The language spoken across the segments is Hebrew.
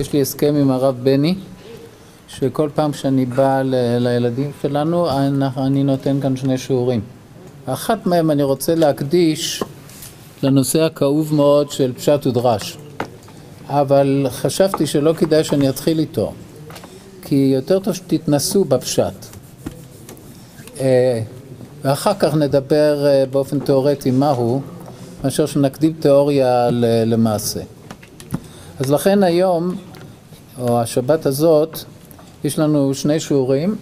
יש לי הסכם עם הרב בני, שכל פעם שאני בא ל- לילדים שלנו, אני נותן כאן שני שיעורים. אחת מהם אני רוצה להקדיש לנושא הכאוב מאוד של פשט ודרש. אבל חשבתי שלא כדאי שאני אתחיל איתו, כי יותר טוב שתתנסו בפשט. אה, ואחר כך נדבר אה, באופן תיאורטי מהו, מאשר שנקדים תיאוריה למעשה. אז לכן היום, או השבת הזאת, יש לנו שני שיעורים,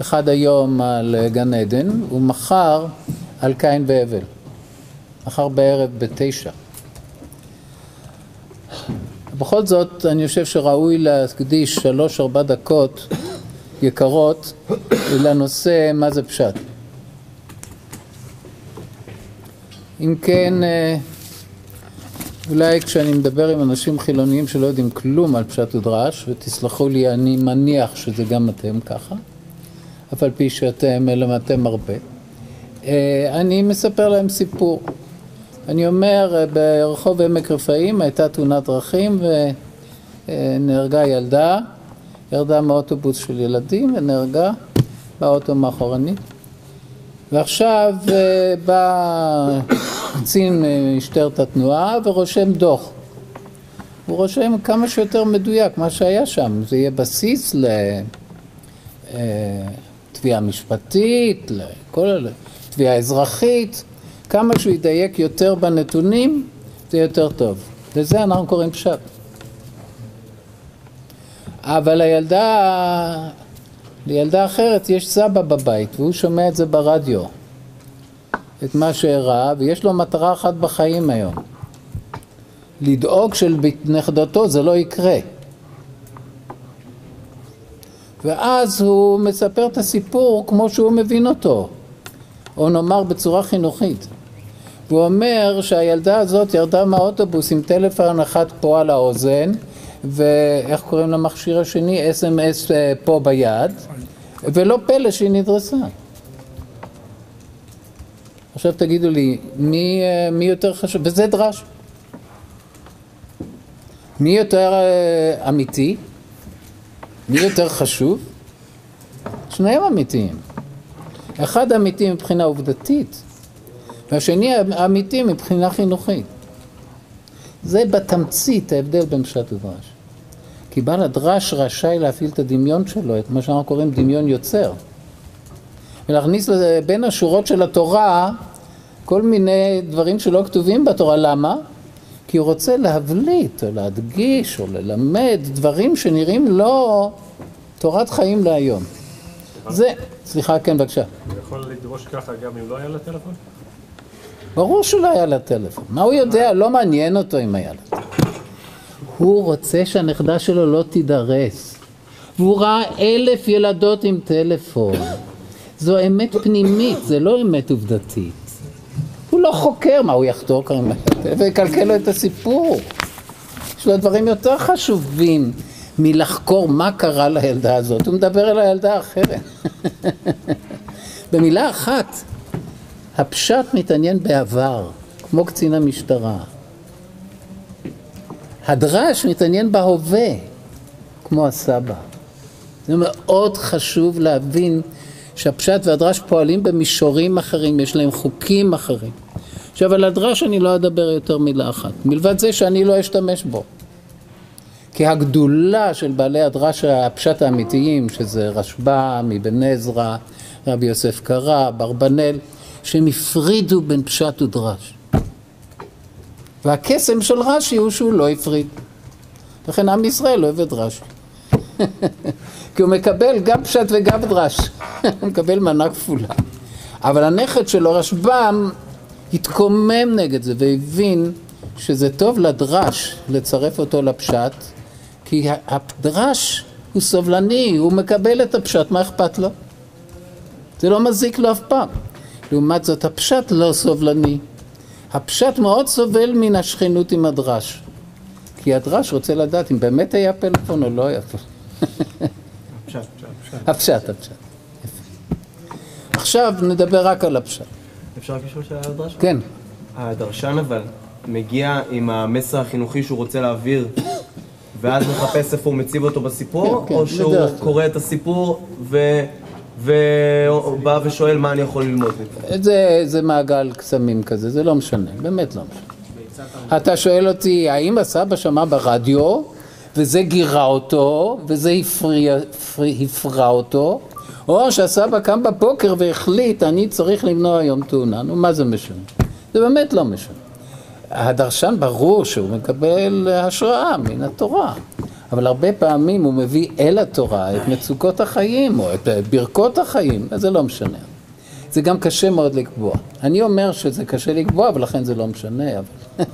אחד היום על גן עדן, ומחר על קין והבל. מחר בערב בתשע. בכל זאת, אני חושב שראוי להקדיש שלוש-ארבע דקות יקרות לנושא מה זה פשט. אם כן, אה, אולי כשאני מדבר עם אנשים חילוניים שלא יודעים כלום על פשט ודרש, ותסלחו לי, אני מניח שזה גם אתם ככה, אף על פי שאתם למדתם הרבה, אה, אני מספר להם סיפור. אני אומר, אה, ברחוב עמק רפאים הייתה תאונת דרכים ונהרגה ילדה, ירדה מאוטובוס של ילדים ונהרגה באוטו מאחורנית. ועכשיו אה, בא קצין אה, משטרת התנועה ורושם דוח. הוא רושם כמה שיותר מדויק מה שהיה שם, זה יהיה בסיס לתביעה משפטית, לכל תביעה אזרחית, כמה שהוא ידייק יותר בנתונים זה יותר טוב. לזה אנחנו קוראים פשט. אבל הילדה, לילדה אחרת יש סבא בבית והוא שומע את זה ברדיו, את מה שאירע, ויש לו מטרה אחת בחיים היום, לדאוג שלנכדתו זה לא יקרה. ואז הוא מספר את הסיפור כמו שהוא מבין אותו, או נאמר בצורה חינוכית. והוא אומר שהילדה הזאת ירדה מהאוטובוס עם טלפון אחד פה על האוזן, ואיך קוראים למכשיר השני? אס.אם.אס פה ביד, ולא פלא שהיא נדרסה. עכשיו תגידו לי, מי, אה, מי יותר חשוב? וזה דרש. מי יותר אה, אמיתי? מי יותר חשוב? שניהם אמיתיים. אחד אמיתי מבחינה עובדתית, והשני אמיתי מבחינה חינוכית. זה בתמצית ההבדל בין פשט ודרש. כי בעל הדרש רשאי להפעיל את הדמיון שלו, את מה שאנחנו קוראים דמיון יוצר. ולהכניס לזה בין השורות של התורה כל מיני דברים שלא כתובים בתורה. למה? כי הוא רוצה להבליט או להדגיש או ללמד דברים שנראים לו תורת חיים להיום. זה, סליחה, כן, בבקשה. הוא יכול לדרוש ככה גם אם לא היה לה טלפון? ברור שלא היה לה טלפון. מה הוא יודע? לא מעניין אותו אם היה לה טלפון. הוא רוצה שהנכדה שלו לא תידרס. והוא ראה אלף ילדות עם טלפון. זו אמת פנימית, זה לא אמת עובדתית. הוא לא חוקר, מה הוא יחתור כאן ויקלקל לו את הסיפור. יש לו דברים יותר חשובים מלחקור מה קרה לילדה הזאת. הוא מדבר אל הילדה האחרת. במילה אחת, הפשט מתעניין בעבר, כמו קצין המשטרה. הדרש מתעניין בהווה, כמו הסבא. זה מאוד חשוב להבין שהפשט והדרש פועלים במישורים אחרים, יש להם חוקים אחרים. עכשיו על הדרש אני לא אדבר יותר מילה אחת, מלבד זה שאני לא אשתמש בו. כי הגדולה של בעלי הדרש הפשט האמיתיים, שזה רשב"ם, אבן עזרא, רבי יוסף קרא, ברבנאל, שהם הפרידו בין פשט ודרש. והקסם של רש"י הוא שהוא לא הפריד. לכן עם ישראל אוהב את רש"י. כי הוא מקבל גם פשט וגם דרש. הוא מקבל מנה כפולה. אבל הנכד שלו, רשב"ם, התקומם נגד זה והבין שזה טוב לדרש לצרף אותו לפשט, כי הדרש הוא סובלני, הוא מקבל את הפשט, מה אכפת לו? זה לא מזיק לו אף פעם. לעומת זאת, הפשט לא סובלני. הפשט מאוד סובל מן השכנות עם הדרש. כי הדרש רוצה לדעת אם באמת היה פלאפון או לא היה פלאפון. פשט, פשט, פשט. הפשט, הפשט. יפה. עכשיו נדבר רק על הפשט. אפשר רק לשאול שאלה על הדרש? כן. הדרשן אבל מגיע עם המסר החינוכי שהוא רוצה להעביר ואז מחפש איפה הוא מציב אותו בסיפור, כן, כן, או שהוא. קורא את הסיפור ו- ובא ושואל מה אני יכול ללמוד מזה. זה, זה מעגל קסמים כזה, זה לא משנה, באמת לא משנה. אתה שואל אותי, האם הסבא שמע ברדיו, וזה גירה אותו, וזה הפריע, הפרע אותו, או שהסבא קם בבוקר והחליט, אני צריך למנוע היום תאונה, נו מה זה משנה? זה באמת לא משנה. הדרשן ברור שהוא מקבל השראה מן התורה, אבל הרבה פעמים הוא מביא אל התורה את מצוקות החיים או את ברכות החיים, אז זה לא משנה. זה גם קשה מאוד לקבוע. אני אומר שזה קשה לקבוע ולכן זה לא משנה, אבל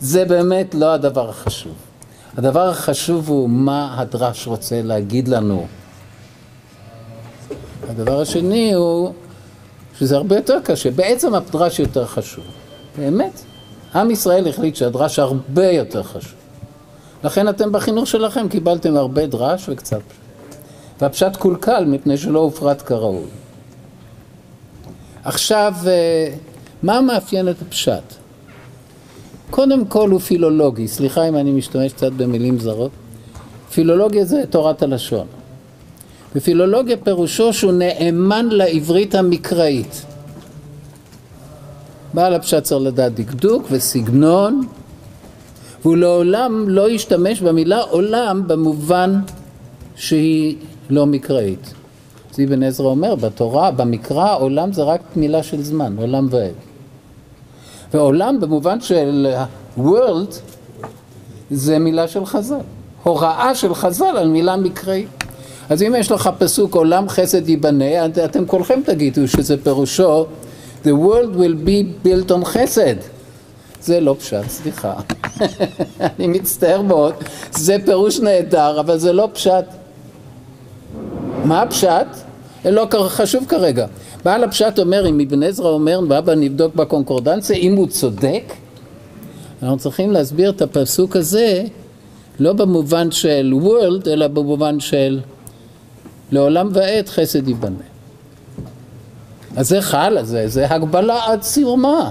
זה באמת לא הדבר החשוב. הדבר החשוב הוא מה הדרש רוצה להגיד לנו. הדבר השני הוא שזה הרבה יותר קשה. בעצם הדרש יותר חשוב. באמת. עם ישראל החליט שהדרש הרבה יותר חשוב. לכן אתם בחינוך שלכם קיבלתם הרבה דרש וקצת פשט. והפשט קולקל מפני שלא הופרט כראוי. עכשיו, אה, מה מאפיין את הפשט? קודם כל הוא פילולוגי, סליחה אם אני משתמש קצת במילים זרות. פילולוגיה זה תורת הלשון. ופילולוגיה פירושו שהוא נאמן לעברית המקראית. בעל הפשט צריך לדעת דקדוק וסגנון, והוא לעולם לא ישתמש במילה עולם במובן שהיא לא מקראית. אז אבן עזרא אומר, בתורה, במקרא, עולם זה רק מילה של זמן, עולם ועד. ועולם במובן של world זה מילה של חז"ל. הוראה של חז"ל על מילה מקראית. אז אם יש לך פסוק עולם חסד ייבנה, את- אתם כולכם תגידו שזה פירושו The world will be built on חסד. זה לא פשט, סליחה. אני מצטער מאוד. זה פירוש נהדר, אבל זה לא פשט. מה הפשט? לא חשוב כרגע. בעל הפשט אומר, אם אבן עזרא אומר, ואבא נבדוק בקונקורדנציה, אם הוא צודק, אנחנו צריכים להסביר את הפסוק הזה לא במובן של world, אלא במובן של לעולם ועד חסד ייבנה. אז זה חל, זה, זה הגבלה עד סיומה.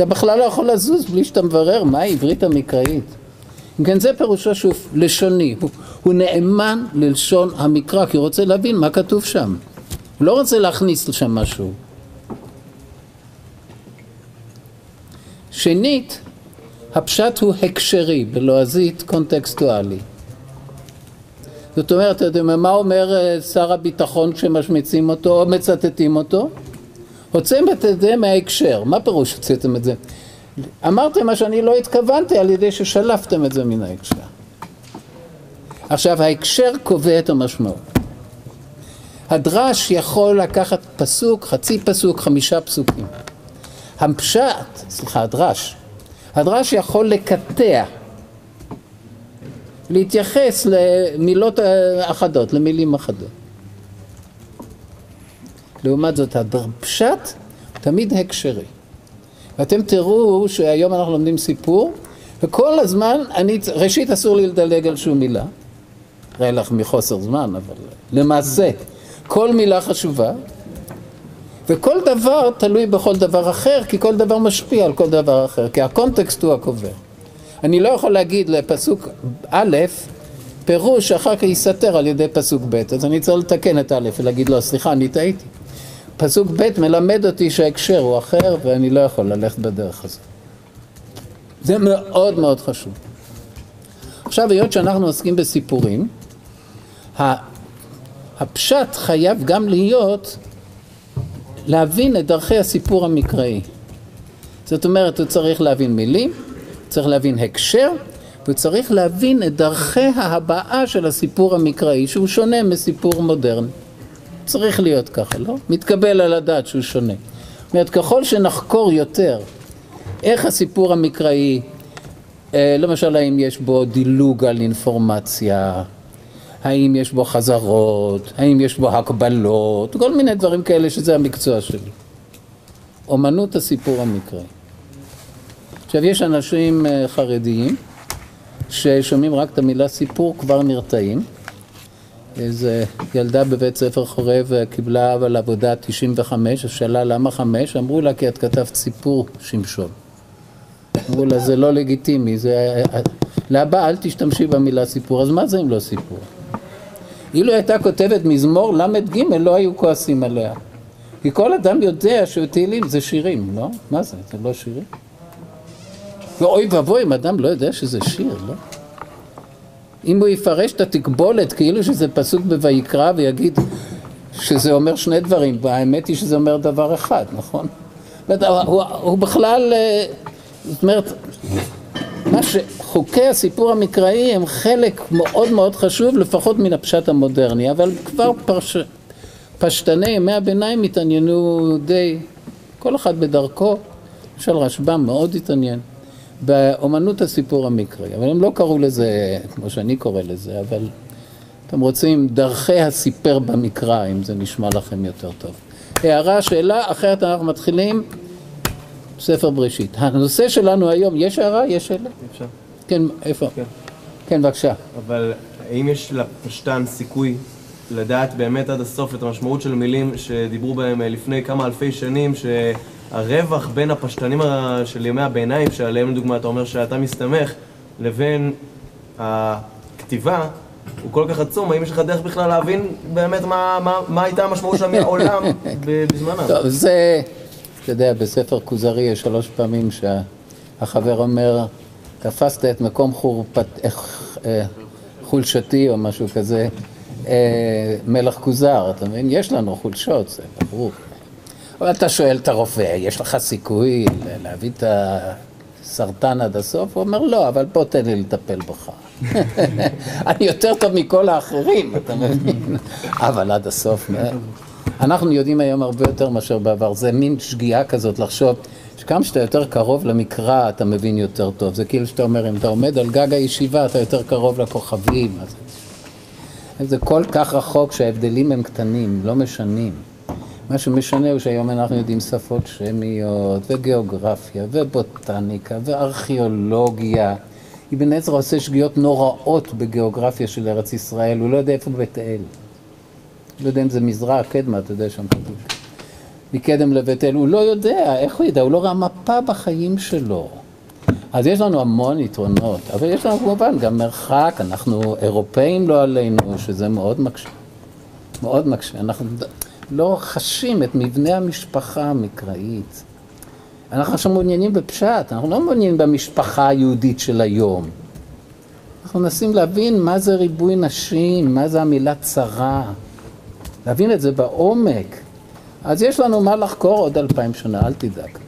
אתה בכלל לא יכול לזוז בלי שאתה מברר מהי עברית המקראית. אם כן, זה פירושו שהוא לשוני, הוא, הוא נאמן ללשון המקרא, כי הוא רוצה להבין מה כתוב שם. הוא לא רוצה להכניס לשם משהו. שנית, הפשט הוא הקשרי, בלועזית קונטקסטואלי. זאת אומרת, מה אומר אה, שר הביטחון כשמשמיצים אותו או מצטטים אותו? הוצאתם את זה מההקשר. מה פירוש הוצאתם את זה? אמרתם מה שאני לא התכוונתי על ידי ששלפתם את זה מן ההקשר. עכשיו, ההקשר קובע את המשמעות. הדרש יכול לקחת פסוק, חצי פסוק, חמישה פסוקים. הפשט, סליחה, הדרש, הדרש יכול לקטע, להתייחס למילות אחדות, למילים אחדות. לעומת זאת, הפשט תמיד הקשרי. ואתם תראו שהיום אנחנו לומדים סיפור, וכל הזמן, אני, ראשית אסור לי לדלג על שום מילה, הרי לך מחוסר זמן, אבל למעשה, כל מילה חשובה, וכל דבר תלוי בכל דבר אחר, כי כל דבר משפיע על כל דבר אחר, כי הקונטקסט הוא הקובע. אני לא יכול להגיד לפסוק א', פירוש שאחר כך ייסתר על ידי פסוק ב', אז אני צריך לתקן את א' ולהגיד לו, סליחה, אני טעיתי. פסוק ב' מלמד אותי שההקשר הוא אחר ואני לא יכול ללכת בדרך הזאת. זה מאוד מאוד חשוב. עכשיו, היות שאנחנו עוסקים בסיפורים, הפשט חייב גם להיות להבין את דרכי הסיפור המקראי. זאת אומרת, הוא צריך להבין מילים, צריך להבין הקשר, והוא צריך להבין את דרכי ההבעה של הסיפור המקראי, שהוא שונה מסיפור מודרני. צריך להיות ככה, לא? מתקבל על הדעת שהוא שונה. זאת אומרת, ככל שנחקור יותר איך הסיפור המקראי, אה, למשל, האם יש בו דילוג על אינפורמציה, האם יש בו חזרות, האם יש בו הקבלות, כל מיני דברים כאלה שזה המקצוע שלי. אומנות הסיפור המקראי. עכשיו, יש אנשים אה, חרדיים ששומעים רק את המילה סיפור כבר נרתעים. איזה ילדה בבית ספר חורב קיבלה אבל עבודה 95, אז שאלה למה חמש? אמרו לה כי את כתבת סיפור שמשון. אמרו לה זה לא לגיטימי, זה... להבא אל תשתמשי במילה סיפור, אז מה זה אם לא סיפור? אילו הייתה כותבת מזמור ל"ג לא היו כועסים עליה. כי כל אדם יודע שתהילים זה שירים, לא? מה זה? זה לא שירים? ואוי ואבוי אם אדם לא יודע שזה שיר, לא? אם הוא יפרש את התקבולת כאילו שזה פסוק בויקרא ויגיד שזה אומר שני דברים, והאמת היא שזה אומר דבר אחד, נכון? הוא, הוא בכלל, אה, זאת אומרת, מה שחוקי הסיפור המקראי הם חלק מאוד מאוד חשוב, לפחות מן הפשט המודרני, אבל כבר פרש... פשטני ימי הביניים התעניינו די, כל אחד בדרכו, למשל רשב"ם מאוד התעניין באומנות הסיפור המקראי, אבל הם לא קראו לזה כמו שאני קורא לזה, אבל אתם רוצים דרכי הסיפר במקרא, אם זה נשמע לכם יותר טוב. הערה, שאלה, אחרת אנחנו מתחילים ספר בראשית. הנושא שלנו היום, יש הערה? יש שאלה? אפשר. כן, איפה? כן. כן, בבקשה. אבל האם יש לפשטן סיכוי לדעת באמת עד הסוף את המשמעות של מילים שדיברו בהם לפני כמה אלפי שנים, שהרווח בין הפשטנים של ימי הביניים, שעליהם לדוגמה אתה אומר שאתה מסתמך, לבין הכתיבה, הוא כל כך עצום, האם יש לך דרך בכלל להבין באמת מה, מה, מה הייתה המשמעות של העולם בזמנם? טוב, זה, אתה יודע, בספר כוזרי יש שלוש פעמים שהחבר אומר, תפסת את מקום חורפת, אה, חולשתי או משהו כזה, אה, מלך כוזר, אתה מבין? יש לנו חולשות, זה ברור. אבל אתה שואל את הרופא, יש לך סיכוי להביא את הסרטן עד הסוף? הוא אומר, לא, אבל בוא תן לי לטפל בך. אני יותר טוב מכל האחרים, אתה מבין? אבל עד הסוף, אנחנו יודעים היום הרבה יותר מאשר בעבר. זה מין שגיאה כזאת לחשוב שכמה שאתה יותר קרוב למקרא, אתה מבין יותר טוב. זה כאילו שאתה אומר, אם אתה עומד על גג הישיבה, אתה יותר קרוב לכוכבים. אז... זה כל כך רחוק שההבדלים הם קטנים, לא משנים. מה שמשנה הוא שהיום אנחנו יודעים שפות שמיות, וגיאוגרפיה, ובוטניקה, וארכיאולוגיה. אבן עזרא עושה שגיאות נוראות בגיאוגרפיה של ארץ ישראל, הוא לא יודע איפה בית אל. לא יודע אם זה מזרע, קדמה, אתה יודע שם כתוב. מקדם לבית אל, הוא לא יודע, איך הוא ידע? הוא לא ראה מפה בחיים שלו. אז יש לנו המון יתרונות, אבל יש לנו כמובן גם מרחק, אנחנו אירופאים לא עלינו, שזה מאוד מקשה. מאוד מקשה. אנחנו לא חשים את מבנה המשפחה המקראית. אנחנו עכשיו מעוניינים בפשט, אנחנו לא מעוניינים במשפחה היהודית של היום. אנחנו מנסים להבין מה זה ריבוי נשים, מה זה המילה צרה, להבין את זה בעומק. אז יש לנו מה לחקור עוד אלפיים שנה, אל תדאג.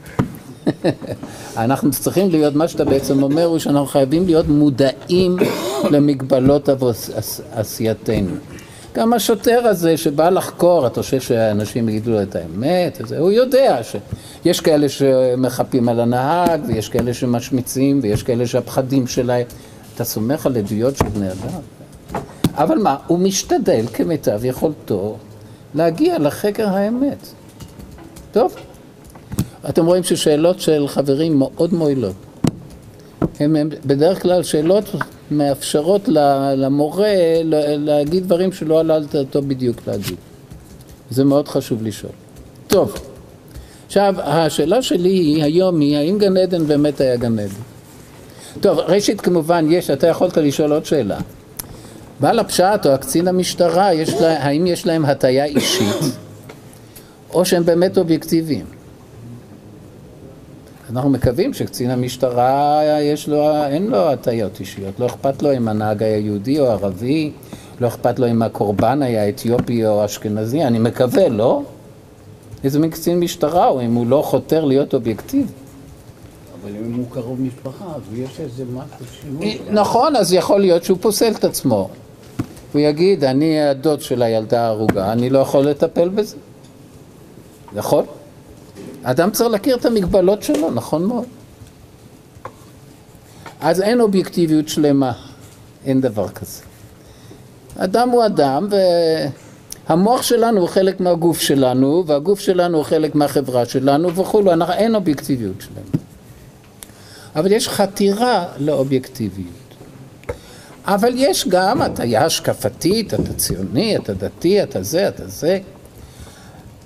אנחנו צריכים להיות, מה שאתה בעצם אומר הוא שאנחנו חייבים להיות מודעים למגבלות עשייתנו. גם השוטר הזה שבא לחקור, אתה חושב שאנשים יגידו לו את האמת, וזה, הוא יודע שיש כאלה שמחפים על הנהג, ויש כאלה שמשמיצים, ויש כאלה שהפחדים שלהם. אתה סומך על עדויות של בני אדם. אבל מה, הוא משתדל כמיטב יכולתו להגיע לחקר האמת. טוב. אתם רואים ששאלות של חברים מאוד מועילות. הן בדרך כלל שאלות מאפשרות למורה להגיד דברים שלא עלה על דעתו בדיוק להגיד. זה מאוד חשוב לשאול. טוב, עכשיו השאלה שלי היום היא האם גן עדן באמת היה גן עדן? טוב, ראשית כמובן יש, אתה יכולת לשאול עוד שאלה. בעל הפשט או הקצין המשטרה, יש לה, האם יש להם הטיה אישית או שהם באמת אובייקטיביים? אנחנו מקווים שקצין המשטרה יש לו, אין לו הטיות אישיות, לא אכפת לו אם הנהג היה יהודי או ערבי, לא אכפת לו אם הקורבן היה אתיופי או אשכנזי, אני מקווה, לא? איזה מין קצין משטרה הוא אם הוא לא חותר להיות אובייקטיבי. אבל אם הוא קרוב משפחה, אז יש איזה משהו שהוא... נכון, אז יכול להיות שהוא פוסל את עצמו. הוא יגיד, אני הדוד של הילדה ההרוגה, אני לא יכול לטפל בזה. נכון? אדם צריך להכיר את המגבלות שלו, נכון מאוד. אז אין אובייקטיביות שלמה, אין דבר כזה. אדם הוא אדם, והמוח שלנו הוא חלק מהגוף שלנו, והגוף שלנו הוא חלק מהחברה שלנו וכולו, אין אובייקטיביות שלמה. אבל יש חתירה לאובייקטיביות. אבל יש גם הטיה השקפתית, אתה ציוני, אתה דתי, אתה זה, אתה זה.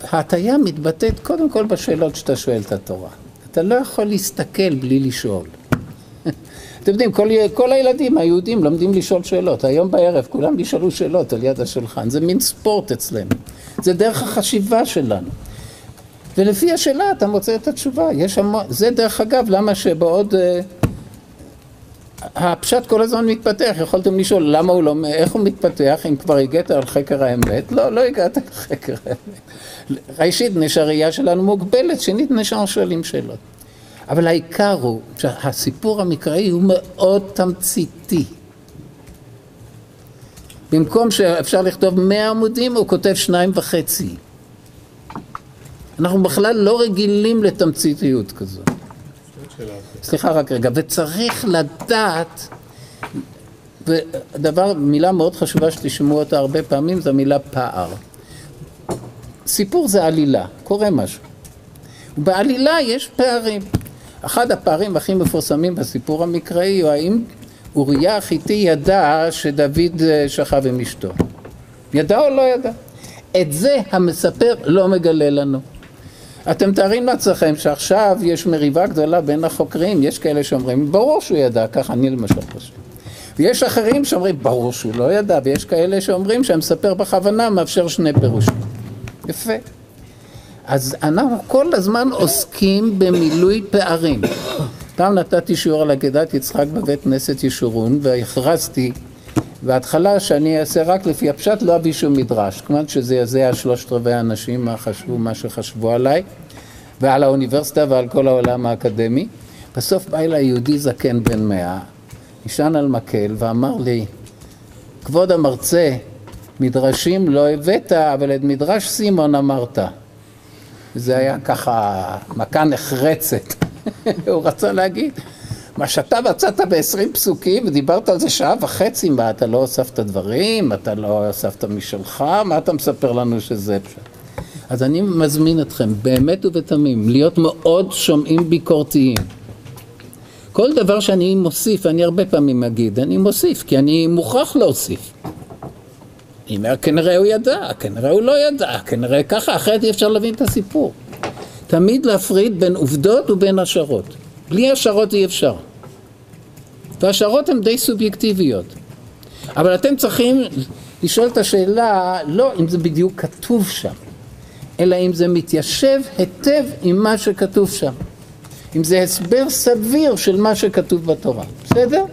ההטייה מתבטאת קודם כל בשאלות שאתה שואל את התורה. אתה לא יכול להסתכל בלי לשאול. אתם יודעים, כל, כל הילדים היהודים לומדים לשאול שאלות. היום בערב כולם ישאלו שאלות על יד השולחן. זה מין ספורט אצלנו. זה דרך החשיבה שלנו. ולפי השאלה אתה מוצא את התשובה. יש המון... זה דרך אגב, למה שבעוד... הפשט כל הזמן מתפתח, יכולתם לשאול למה הוא לא, איך הוא מתפתח אם כבר הגעת על חקר האמת? לא, לא הגעת על חקר האמת. ראשית, הראייה שלנו מוגבלת, שנית, נשאר שואלים שאלות. אבל העיקר הוא שהסיפור המקראי הוא מאוד תמציתי. במקום שאפשר לכתוב מאה עמודים, הוא כותב שניים וחצי. אנחנו בכלל לא רגילים לתמציתיות כזו. סליחה רק רגע, וצריך לדעת, ודבר, מילה מאוד חשובה שתשמעו אותה הרבה פעמים, זו המילה פער. סיפור זה עלילה, קורה משהו. בעלילה יש פערים. אחד הפערים הכי מפורסמים בסיפור המקראי הוא האם אוריה החיתי ידע שדוד אה, שכב עם אשתו. ידע או לא ידע? את זה המספר לא מגלה לנו. אתם תארים לעצמכם שעכשיו יש מריבה גדולה בין החוקרים, יש כאלה שאומרים, ברור שהוא ידע, ככה אני למשל חושב. ויש אחרים שאומרים, ברור שהוא לא ידע, ויש כאלה שאומרים שהמספר בכוונה מאפשר שני פירושים. יפה. אז אנחנו כל הזמן עוסקים במילוי פערים. פעם נתתי שיעור על עקדת יצחק בבית כנסת ישורון, והכרזתי בהתחלה שאני אעשה רק לפי הפשט, לא אביא שום מדרש, כמובן שזה יזע שלושת רבעי האנשים מה חשבו, מה שחשבו עליי, ועל האוניברסיטה ועל כל העולם האקדמי. בסוף בא אליי יהודי זקן בן מאה, נשען על מקל, ואמר לי, כבוד המרצה, מדרשים לא הבאת, אבל את מדרש סימון אמרת. זה היה ככה מכה נחרצת. הוא רצה להגיד, מה שאתה מצאת ב-20 פסוקים ודיברת על זה שעה וחצי, מה, אתה לא הוספת דברים? אתה לא הוספת משלך? מה אתה מספר לנו שזה פשוט? אז אני מזמין אתכם, באמת ובתמים, להיות מאוד שומעים ביקורתיים. כל דבר שאני מוסיף, אני הרבה פעמים אגיד, אני מוסיף, כי אני מוכרח להוסיף. אני אומר, כנראה הוא ידע, כנראה הוא לא ידע, כנראה ככה, אחרת אי אפשר להבין את הסיפור. תמיד להפריד בין עובדות ובין השערות. בלי השערות אי אפשר. והשערות הן די סובייקטיביות. אבל אתם צריכים לשאול את השאלה, לא אם זה בדיוק כתוב שם, אלא אם זה מתיישב היטב עם מה שכתוב שם. אם זה הסבר סביר של מה שכתוב בתורה, בסדר?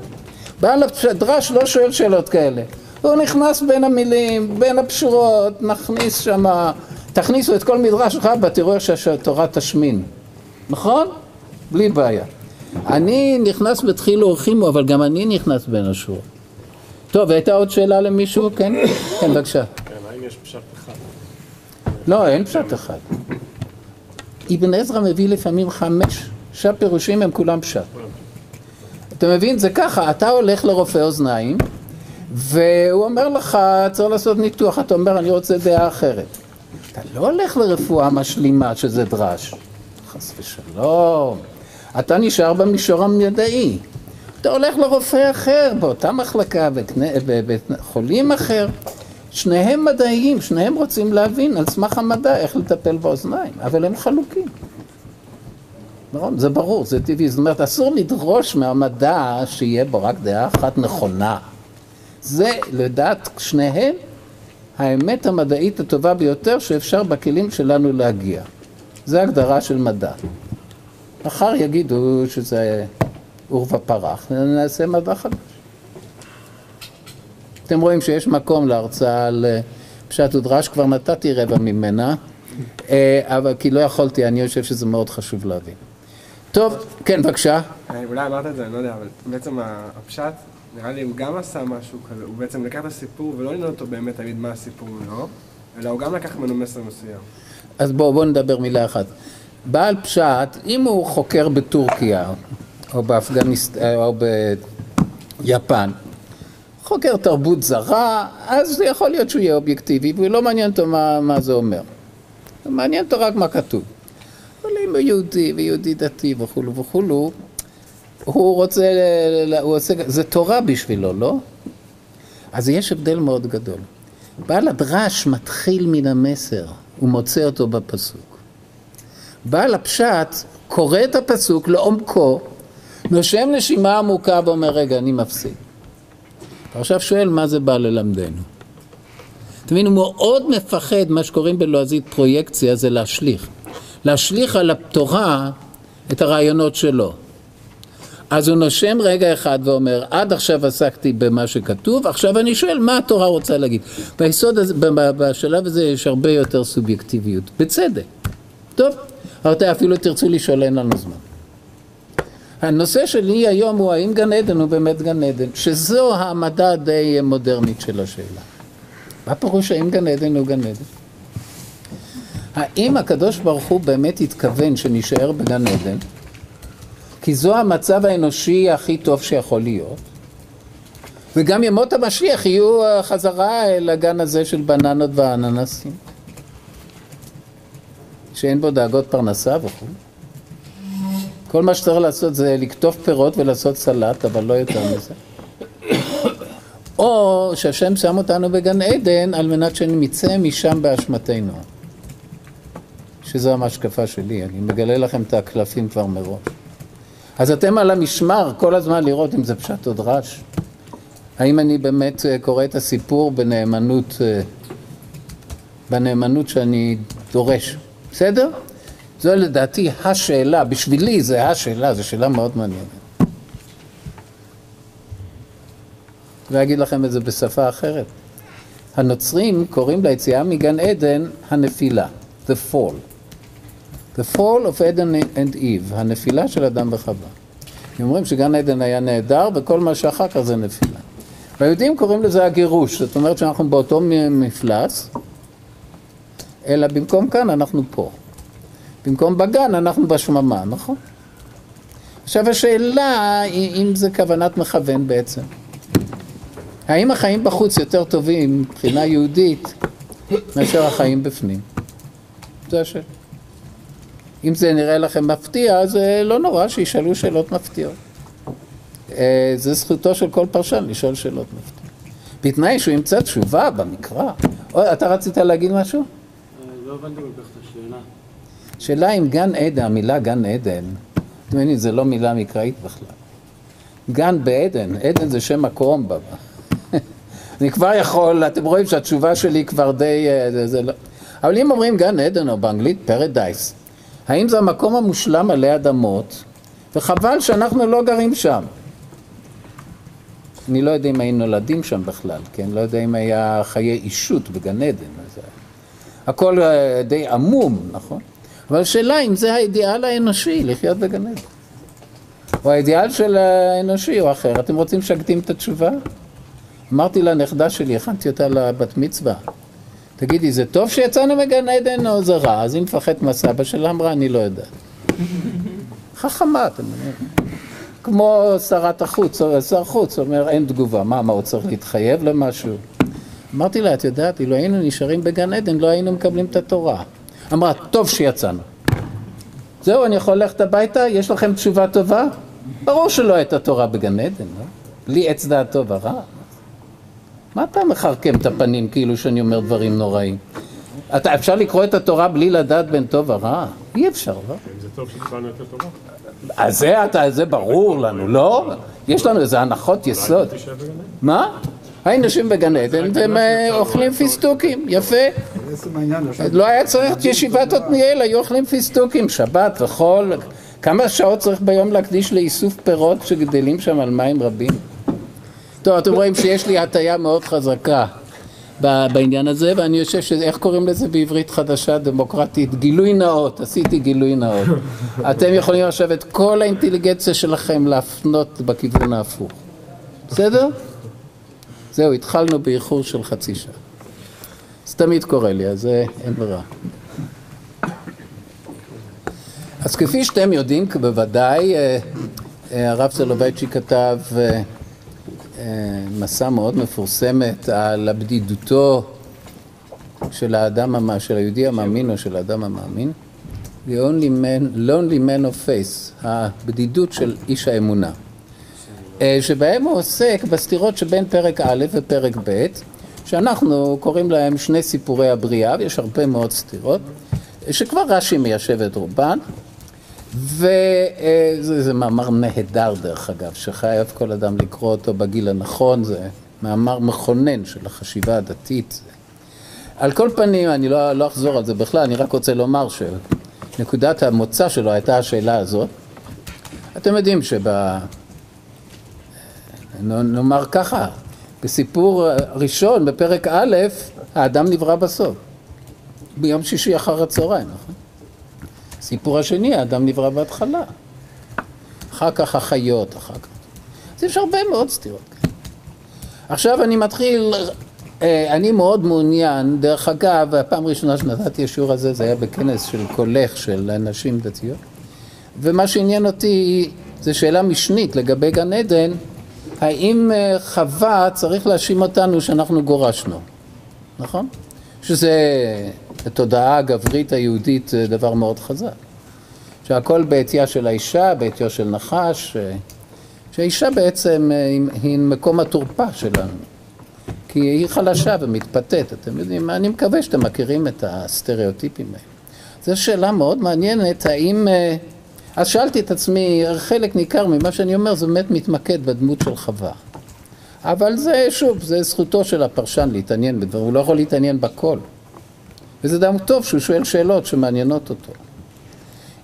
בעל הדרש לא שואל שאלות כאלה. הוא נכנס בין המילים, בין הפשורות, נכניס שמה, תכניסו את כל מדרש אחד ותראו שהתורה תשמין, נכון? בלי בעיה. אני נכנס בתחילו ורחימו, אבל גם אני נכנס בין השורות. טוב, הייתה עוד שאלה למישהו? כן? כן, בבקשה. כן, האם יש פשט אחד? לא, אין פשט אחד. אבן עזרא מביא לפעמים חמש, שהפירושים הם כולם פשט. אתה מבין? זה ככה, אתה הולך לרופא אוזניים, והוא אומר לך, צריך לעשות ניתוח, אתה אומר, אני רוצה דעה אחרת. אתה לא הולך לרפואה משלימה שזה דרש, חס ושלום. אתה נשאר במישור המדעי. אתה הולך לרופא אחר, באותה מחלקה, בבית חולים אחר. שניהם מדעיים, שניהם רוצים להבין על סמך המדע איך לטפל באוזניים, אבל הם חלוקים. נכון? זה ברור, זה טבעי. זאת אומרת, אסור לדרוש מהמדע שיהיה בו רק דעה אחת נכונה. זה, לדעת שניהם, האמת המדעית הטובה ביותר שאפשר בכלים שלנו להגיע. זה הגדרה של מדע. מחר יגידו שזה עורבא פרח, נעשה מדע חדש. אתם רואים שיש מקום להרצאה על אה, פשט ודרש, כבר נתתי רבע ממנה, אה, אבל כי לא יכולתי, אני חושב שזה מאוד חשוב להבין. טוב, כן, בבקשה. אה, אולי אמרת את זה, אני לא יודע, אבל בעצם הפשט, נראה לי הוא גם עשה משהו כזה, הוא בעצם לקח את הסיפור ולא עניין אותו באמת להגיד מה הסיפור לא, אלא הוא גם לקח ממנו מסר מסוים. אז בואו בוא נדבר מילה אחת. בעל פשט, אם הוא חוקר בטורקיה, או באפגניסטן, או ביפן, חוקר תרבות זרה, אז זה יכול להיות שהוא יהיה אובייקטיבי, ולא מעניין אותו מה, מה זה אומר. מעניין אותו רק מה כתוב. אבל אם הוא יהודי ויהודי דתי וכולו וכולו, הוא רוצה, הוא עושה, זה תורה בשבילו, לא? אז יש הבדל מאוד גדול. בעל הדרש מתחיל מן המסר, הוא מוצא אותו בפסוק. בעל הפשט קורא את הפסוק לעומקו, נושם נשימה עמוקה ואומר, רגע, אני מפסיק. ועכשיו שואל מה זה בא ללמדנו. אתה מבין, הוא מאוד מפחד, מה שקוראים בלועזית פרויקציה, זה להשליך. להשליך על התורה את הרעיונות שלו. אז הוא נושם רגע אחד ואומר, עד עכשיו עסקתי במה שכתוב, עכשיו אני שואל מה התורה רוצה להגיד. ביסוד הזה, בשלב הזה יש הרבה יותר סובייקטיביות, בצדק. טוב, אבל אפילו תרצו לשאול, אין לנו זמן. הנושא שלי היום הוא האם גן עדן הוא באמת גן עדן, שזו העמדה הדי מודרנית של השאלה. מה פירוש האם גן עדן הוא גן עדן? האם הקדוש ברוך הוא באמת התכוון שנישאר בגן עדן? כי זו המצב האנושי הכי טוב שיכול להיות. וגם ימות המשיח יהיו חזרה אל הגן הזה של בננות ואננסים. שאין בו דאגות פרנסה וכו'. כל מה שצריך לעשות זה לקטוף פירות ולעשות סלט, אבל לא יותר מזה. או שהשם שם אותנו בגן עדן על מנת שנמצא משם באשמתנו. שזו המשקפה שלי, אני מגלה לכם את הקלפים כבר מראש. אז אתם על המשמר כל הזמן לראות אם זה פשט או דרש. האם אני באמת אה, קורא את הסיפור בנאמנות, אה, בנאמנות שאני דורש. בסדר? זו לדעתי השאלה, בשבילי זה השאלה, זו שאלה מאוד מעניינת. ואגיד לכם את זה בשפה אחרת. הנוצרים קוראים ליציאה מגן עדן הנפילה, the fall. The fall of Adam and Eve, הנפילה של אדם וחווה. הם אומרים שגן עדן היה נהדר וכל מה שאחר כך זה נפילה. והיהודים קוראים לזה הגירוש, זאת אומרת שאנחנו באותו מפלס, אלא במקום כאן אנחנו פה. במקום בגן אנחנו בשממה, נכון? עכשיו השאלה היא אם זה כוונת מכוון בעצם. האם החיים בחוץ יותר טובים מבחינה יהודית מאשר החיים בפנים? זה השאלה. אם זה נראה לכם מפתיע, זה לא נורא שישאלו שאלות מפתיעות. אה, זה זכותו של כל פרשן לשאול שאלות מפתיעות. בתנאי שהוא ימצא תשובה במקרא. אתה רצית להגיד משהו? לא הבנתי כל כך את השאלה. שאלה אם גן עדן, המילה גן עדן, אתם יודעים, זה לא מילה מקראית בכלל. גן בעדן, עדן זה שם מקום. אני כבר יכול, אתם רואים שהתשובה שלי כבר די... אה, זה, זה לא... אבל אם אומרים גן עדן או באנגלית פרדייס, האם זה המקום המושלם עלי אדמות? וחבל שאנחנו לא גרים שם. אני לא יודע אם היינו נולדים שם בכלל, כן? לא יודע אם היה חיי אישות בגן עדן. הכל אה, די עמום, נכון? אבל השאלה אם זה האידיאל האנושי, לחיות בגן עדן. או האידיאל של האנושי או אחר. אתם רוצים שאקדים את התשובה? אמרתי לנכדה שלי, הכנתי אותה לבת מצווה. תגידי, זה טוב שיצאנו מגן עדן או זה רע? אז היא מפחדת מהסבא שלה, אמרה, אני לא יודעת. חכמה, אתם מבינים. כמו שרת החוץ, שר חוץ, אומר, אין תגובה. מה, מה, הוא צריך להתחייב למשהו? אמרתי לה, את יודעת, אילו היינו נשארים בגן עדן, לא היינו מקבלים את התורה. אמרה, טוב שיצאנו. זהו, אני יכול ללכת הביתה? יש לכם תשובה טובה? ברור שלא הייתה תורה בגן עדן, לא? בלי עץ דעתו ורע. מה אתה מחרקם את הפנים כאילו שאני אומר דברים נוראים? אתה, אפשר לקרוא את התורה בלי לדעת בין טוב ורע? אי אפשר, לא? אם זה טוב שקיבלנו יותר טובה. אז זה, אתה, זה ברור לנו, לא? יש לנו איזה הנחות יסוד. עדן. מה? היינו יושבים בגן עדן והם אה, אוכלים פיסטוקים, יפה. לא היה צריך ישיבת עתניאל, היו אוכלים פיסטוקים, שבת וחול. כמה שעות צריך ביום להקדיש לאיסוף פירות שגדלים שם על מים רבים? טוב, אתם רואים שיש לי הטיה מאוד חזקה בעניין הזה, ואני חושב שזה, איך קוראים לזה בעברית חדשה, דמוקרטית? גילוי נאות, עשיתי גילוי נאות. אתם יכולים עכשיו את כל האינטליגנציה שלכם להפנות בכיוון ההפוך. בסדר? זהו, התחלנו באיחור של חצי שעה. זה תמיד קורה לי, אז אה, אין ברירה. אז כפי שאתם יודעים, בוודאי, אה, אה, הרב סולובייצ'י כתב מסה מאוד מפורסמת על הבדידותו של האדם, של היהודי המאמין או של האדם המאמין. The only man, lonely man of faith, הבדידות של איש האמונה. אה, שבהם הוא עוסק בסתירות שבין פרק א' ופרק ב', שאנחנו קוראים להם שני סיפורי הבריאה, ויש הרבה מאוד סתירות, שכבר רש"י מיישב את רובן, וזה זה מאמר נהדר דרך אגב, שחייב כל אדם לקרוא אותו בגיל הנכון, זה מאמר מכונן של החשיבה הדתית. על כל פנים, אני לא, לא אחזור על זה בכלל, אני רק רוצה לומר שנקודת המוצא שלו הייתה השאלה הזאת. אתם יודעים שב... נאמר ככה, בסיפור ראשון, בפרק א', האדם נברא בסוף. ביום שישי אחר הצהריים, נכון? סיפור השני, האדם נברא בהתחלה. אחר כך החיות, אחר כך. אז יש הרבה מאוד סתירות. עכשיו אני מתחיל, אה, אני מאוד מעוניין, דרך אגב, הפעם הראשונה שנתתי השיעור הזה, זה היה בכנס של קולך של נשים דתיות, ומה שעניין אותי זה שאלה משנית לגבי גן עדן, האם אה, חווה צריך להאשים אותנו שאנחנו גורשנו, נכון? שזה בתודעה הגברית היהודית דבר מאוד חזק. שהכל בעטייה של האישה, בעטיו של נחש, שהאישה בעצם אה, היא מקום התורפה שלנו. כי היא חלשה ומתפתית, אתם יודעים, אני מקווה שאתם מכירים את הסטריאוטיפים האלה. זו שאלה מאוד מעניינת, האם... אז שאלתי את עצמי, חלק ניכר ממה שאני אומר זה באמת מתמקד בדמות של חווה. אבל זה, שוב, זה זכותו של הפרשן להתעניין בדברים, הוא לא יכול להתעניין בכל. וזה דם טוב שהוא שואל שאלות שמעניינות אותו.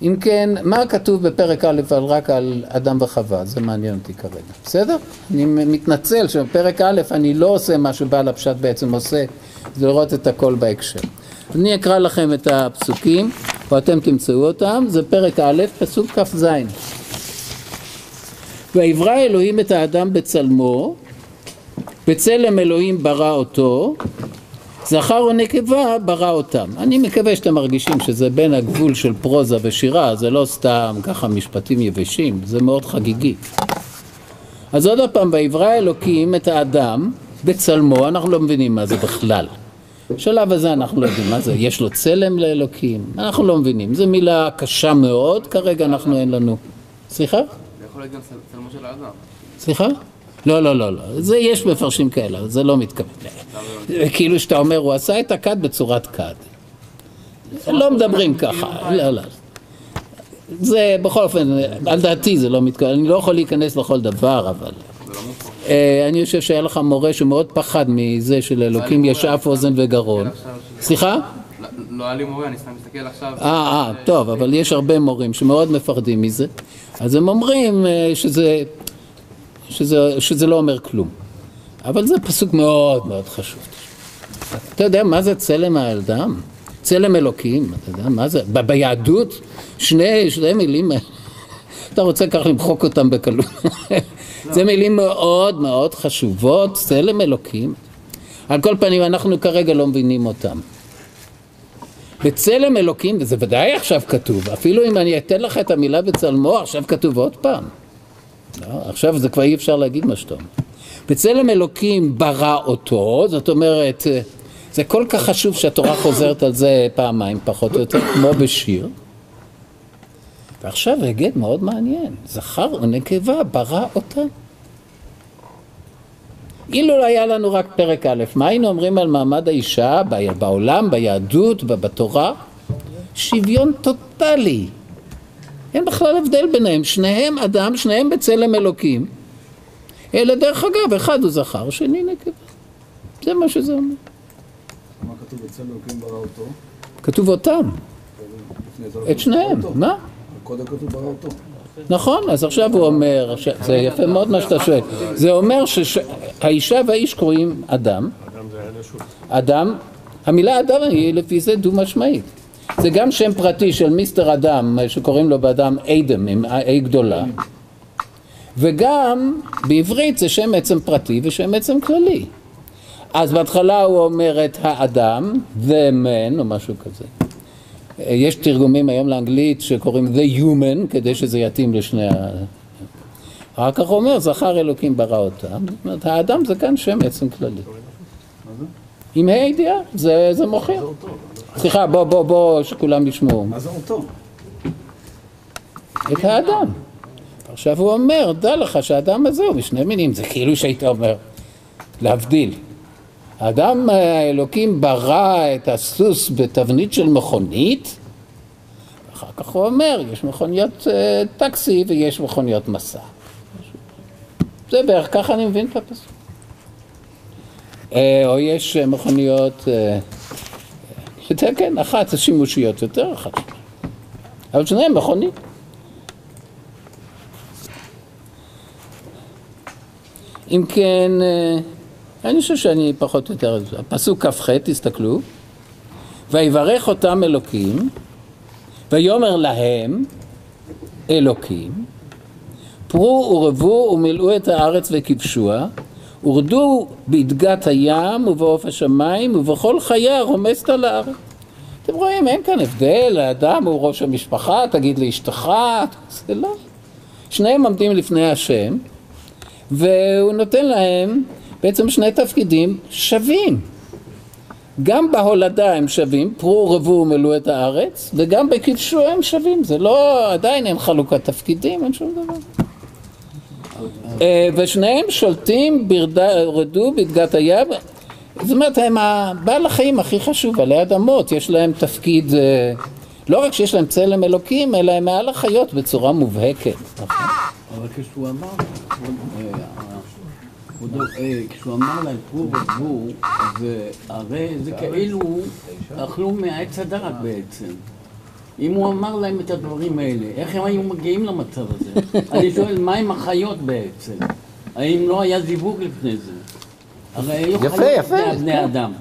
אם כן, מה כתוב בפרק א' על רק על אדם וחווה? זה מעניין אותי כרגע. בסדר? אני מתנצל שבפרק א' אני לא עושה מה שבעל הפשט בעצם עושה, זה לראות את הכל בהקשר. אני אקרא לכם את הפסוקים, או אתם תמצאו אותם, זה פרק א', פסוק כ"ז. ויברא אלוהים את האדם בצלמו, בצלם אלוהים ברא אותו, זכר ונקבה ברא אותם. אני מקווה שאתם מרגישים שזה בין הגבול של פרוזה ושירה, זה לא סתם ככה משפטים יבשים, זה מאוד חגיגי. אז עוד פעם, ויברא אלוקים את האדם בצלמו, אנחנו לא מבינים מה זה בכלל. בשלב הזה אנחנו לא יודעים מה זה, יש לו צלם לאלוקים, אנחנו לא מבינים, זו מילה קשה מאוד, כרגע אנחנו אין לנו. סליחה? זה יכול להיות גם צלמו של האדם. סליחה? לא, לא, לא, לא, זה יש מפרשים כאלה, זה לא מתכוון. כאילו שאתה אומר, הוא עשה את הכד בצורת כד. לא מדברים ככה, לא, לא. זה בכל אופן, על דעתי זה לא מתכוון, אני לא יכול להיכנס לכל דבר, אבל... אה, אני חושב שהיה לך מורה שמאוד פחד מזה שלאלוקים יש אף אוזן וגרון. סליחה? לא היה לי מורה, אני סתם מסתכל עכשיו. אה, אה, טוב, אבל יש הרבה מורים שמאוד מפחדים מזה. אז הם אומרים אה, שזה, שזה, שזה לא אומר כלום. אבל זה פסוק מאוד מאוד חשוב. אתה יודע מה זה צלם האדם? צלם אלוקים, אתה יודע מה זה? ב- ביהדות שני, שני מילים, אתה רוצה ככה למחוק אותם בקלות. זה מילים מאוד מאוד חשובות, צלם אלוקים. על כל פנים אנחנו כרגע לא מבינים אותם. בצלם אלוקים, וזה ודאי עכשיו כתוב, אפילו אם אני אתן לך את המילה בצלמו, עכשיו כתוב עוד פעם. לא, עכשיו זה כבר אי אפשר להגיד מה שאתה אומר. בצלם אלוקים ברא אותו, זאת אומרת, זה כל כך חשוב שהתורה חוזרת על זה פעמיים פחות או יותר, כמו בשיר. ועכשיו היגד מאוד מעניין, זכר ונקבה ברא אותה. אילו לא היה לנו רק פרק א', מה היינו אומרים על מעמד האישה בעולם, ביהדות, בתורה? שוויון טוטאלי. אין בכלל הבדל ביניהם, שניהם אדם, שניהם בצלם אלוקים. אלא דרך אגב, אחד הוא זכר, שני נקבה. זה מה שזה אומר. מה כתוב אצל אלוקים ברא אותו? כתוב אותם, לא את שניהם. מה? קודם כתוב ברא אותו. נכון, אז עכשיו הוא אומר, ש... זה יפה מאוד מה שאתה שואל, זה אומר שהאישה והאיש קרואים אדם, אדם המילה אדם היא לפי זה דו משמעית, זה גם שם פרטי של מיסטר אדם שקוראים לו באדם אדם עם A גדולה. וגם בעברית זה שם עצם פרטי ושם עצם כללי. אז בהתחלה הוא אומר את האדם, the man או משהו כזה יש תרגומים היום לאנגלית שקוראים the human כדי שזה יתאים לשני ה... אחר כך הוא אומר זכר אלוקים ברא אותם, זאת אומרת האדם זה כאן שם עצם כללי עם ה' הידיעה, זה, זה מוכיח. סליחה, בוא, בוא, בוא, שכולם ישמעו. מה זה אותו? את האדם. עכשיו הוא אומר, דע לך שהאדם הזה הוא משני מינים, זה כאילו שהיית אומר, להבדיל. האדם האלוקים ברא את הסוס בתבנית של מכונית, אחר כך הוא אומר, יש מכוניות אה, טקסי ויש מכוניות מסע. זה בערך ככה אני מבין את הפסוק. אה, או יש מכוניות, אה, יותר כן, אחת שימושיות יותר, אחת. אבל שניהם מכונית. אם כן, אה, אני חושב שאני פחות או יותר, הפסוק כ"ח, תסתכלו, ויברך אותם אלוקים, ויאמר להם אלוקים, פרו ורבו ומילאו את הארץ וכבשוה, ורדו בדגת הים ובעוף השמיים ובכל חיי הרומסת על הארץ. אתם רואים, אין כאן הבדל, האדם הוא ראש המשפחה, תגיד לאשתך, זה לא. שניהם עומדים לפני השם, והוא נותן להם בעצם שני תפקידים שווים. גם בהולדה הם שווים, פרו רבו ומלאו את הארץ, וגם בכבשו הם שווים, זה לא, עדיין אין חלוקת תפקידים, אין שום דבר. אה, ושניהם שולטים, רדו בדגת הים, זאת אומרת, הם הבעל החיים הכי חשוב עלי אדמות, יש להם תפקיד, אה, לא רק שיש להם צלם אלוקים, אלא הם מעל החיות בצורה מובהקת. אבל כשהוא אמר, אה, כבודו, אה, כשהוא אמר להם פרו ורבו, אה, הרי זה כאילו אכלו מהעץ הדק בעצם. אם הוא אמר להם את הדברים האלה, איך הם היו מגיעים למצב הזה? אני שואל, מה עם החיות בעצם? האם לא היה זיווג לפני זה? הרי היו חיות בני כן. אדם.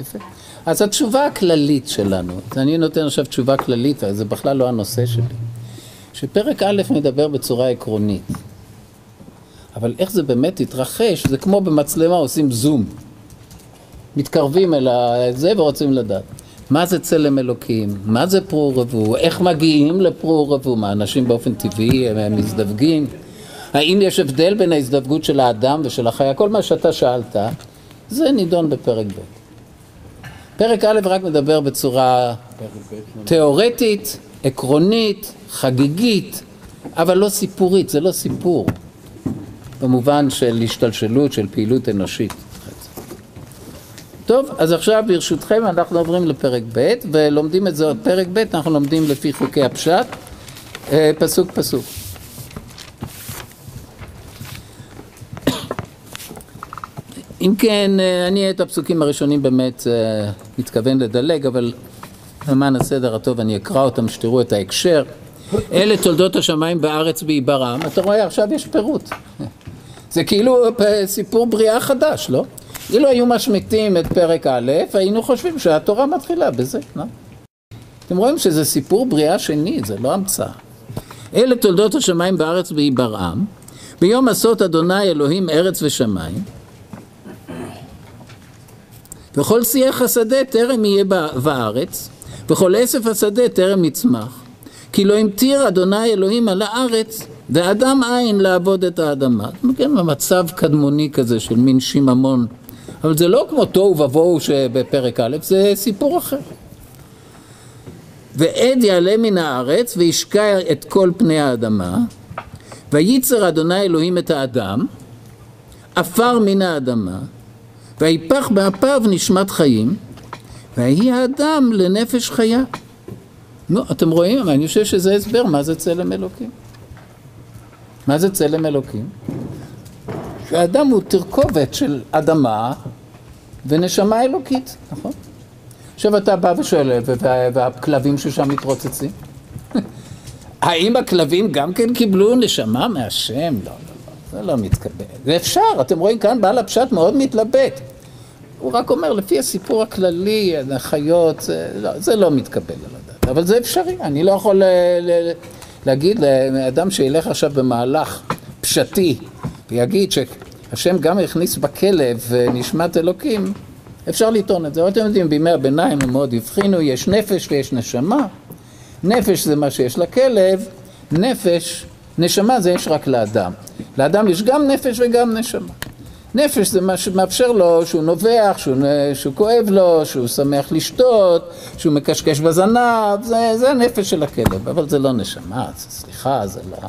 יפה. אז התשובה הכללית שלנו, אני נותן עכשיו תשובה כללית, זה בכלל לא הנושא שלי, שפרק א' מדבר בצורה עקרונית, אבל איך זה באמת התרחש, זה כמו במצלמה עושים זום, מתקרבים אל זה ורוצים לדעת. מה זה צלם אלוקים? מה זה פרו ורבו? איך מגיעים לפרו ורבו? מה, אנשים באופן טבעי הם מזדווגים? האם יש הבדל בין ההזדווגות של האדם ושל החיה? כל מה שאתה שאלת, זה נידון בפרק ב'. פרק א' רק מדבר בצורה תיאורטית, עקרונית, חגיגית, אבל לא סיפורית, זה לא סיפור. במובן של השתלשלות, של פעילות אנושית. טוב, אז עכשיו ברשותכם אנחנו עוברים לפרק ב' ולומדים את זה עוד פרק ב', אנחנו לומדים לפי חוקי הפשט, אה, פסוק פסוק. אם כן, אה, אני את הפסוקים הראשונים באמת אה, מתכוון לדלג, אבל למען הסדר הטוב אני אקרא אותם, שתראו את ההקשר. אלה תולדות השמיים בארץ בעיברם. אתה רואה, עכשיו יש פירוט. זה כאילו פ- סיפור בריאה חדש, לא? אילו היו משמיטים את פרק א', היינו חושבים שהתורה מתחילה בזה, לא? אתם רואים שזה סיפור בריאה שני, זה לא המצאה. אלה תולדות השמיים בארץ בעיברם. ביום עשות אדוני אלוהים ארץ ושמיים. וכל שיח השדה טרם יהיה בארץ, וכל עשף השדה טרם יצמח. כי לא המטיר אדוני אלוהים על הארץ, ואדם אין לעבוד את האדמה. כן, במצב קדמוני כזה של מין שיממון. אבל זה לא כמו תוהו ובוהו שבפרק א', זה סיפור אחר. ועד יעלה מן הארץ וישקע את כל פני האדמה, וייצר אדוני אלוהים את האדם, עפר מן האדמה, ויפח באפיו נשמת חיים, ויהי האדם לנפש חיה. נו, אתם רואים? אני חושב שזה הסבר מה זה צלם אלוקים. מה זה צלם אלוקים? שהאדם הוא תרכובת של אדמה ונשמה אלוקית, נכון? עכשיו אתה בא ושואל, וה- והכלבים ששם מתרוצצים? האם הכלבים גם כן קיבלו נשמה מהשם? לא, לא, לא, זה לא מתקבל. זה אפשר, אתם רואים כאן בעל הפשט מאוד מתלבט. הוא רק אומר, לפי הסיפור הכללי, החיות, זה לא, זה לא מתקבל על הדעת. אבל זה אפשרי, אני לא יכול ל, ל, להגיד לאדם שילך עכשיו במהלך פשטי, ויגיד שהשם גם הכניס בכלב נשמת אלוקים, אפשר לטעון את זה. אבל אתם יודעים, בימי הביניים הם מאוד הבחינו, יש נפש ויש נשמה. נפש זה מה שיש לכלב, נפש, נשמה זה יש רק לאדם. לאדם יש גם נפש וגם נשמה. נפש זה מה שמאפשר לו שהוא נובח, שהוא, שהוא כואב לו, שהוא שמח לשתות, שהוא מקשקש בזנב, זה, זה הנפש של הכלב, אבל זה לא נשמה, זה, סליחה, זה לא...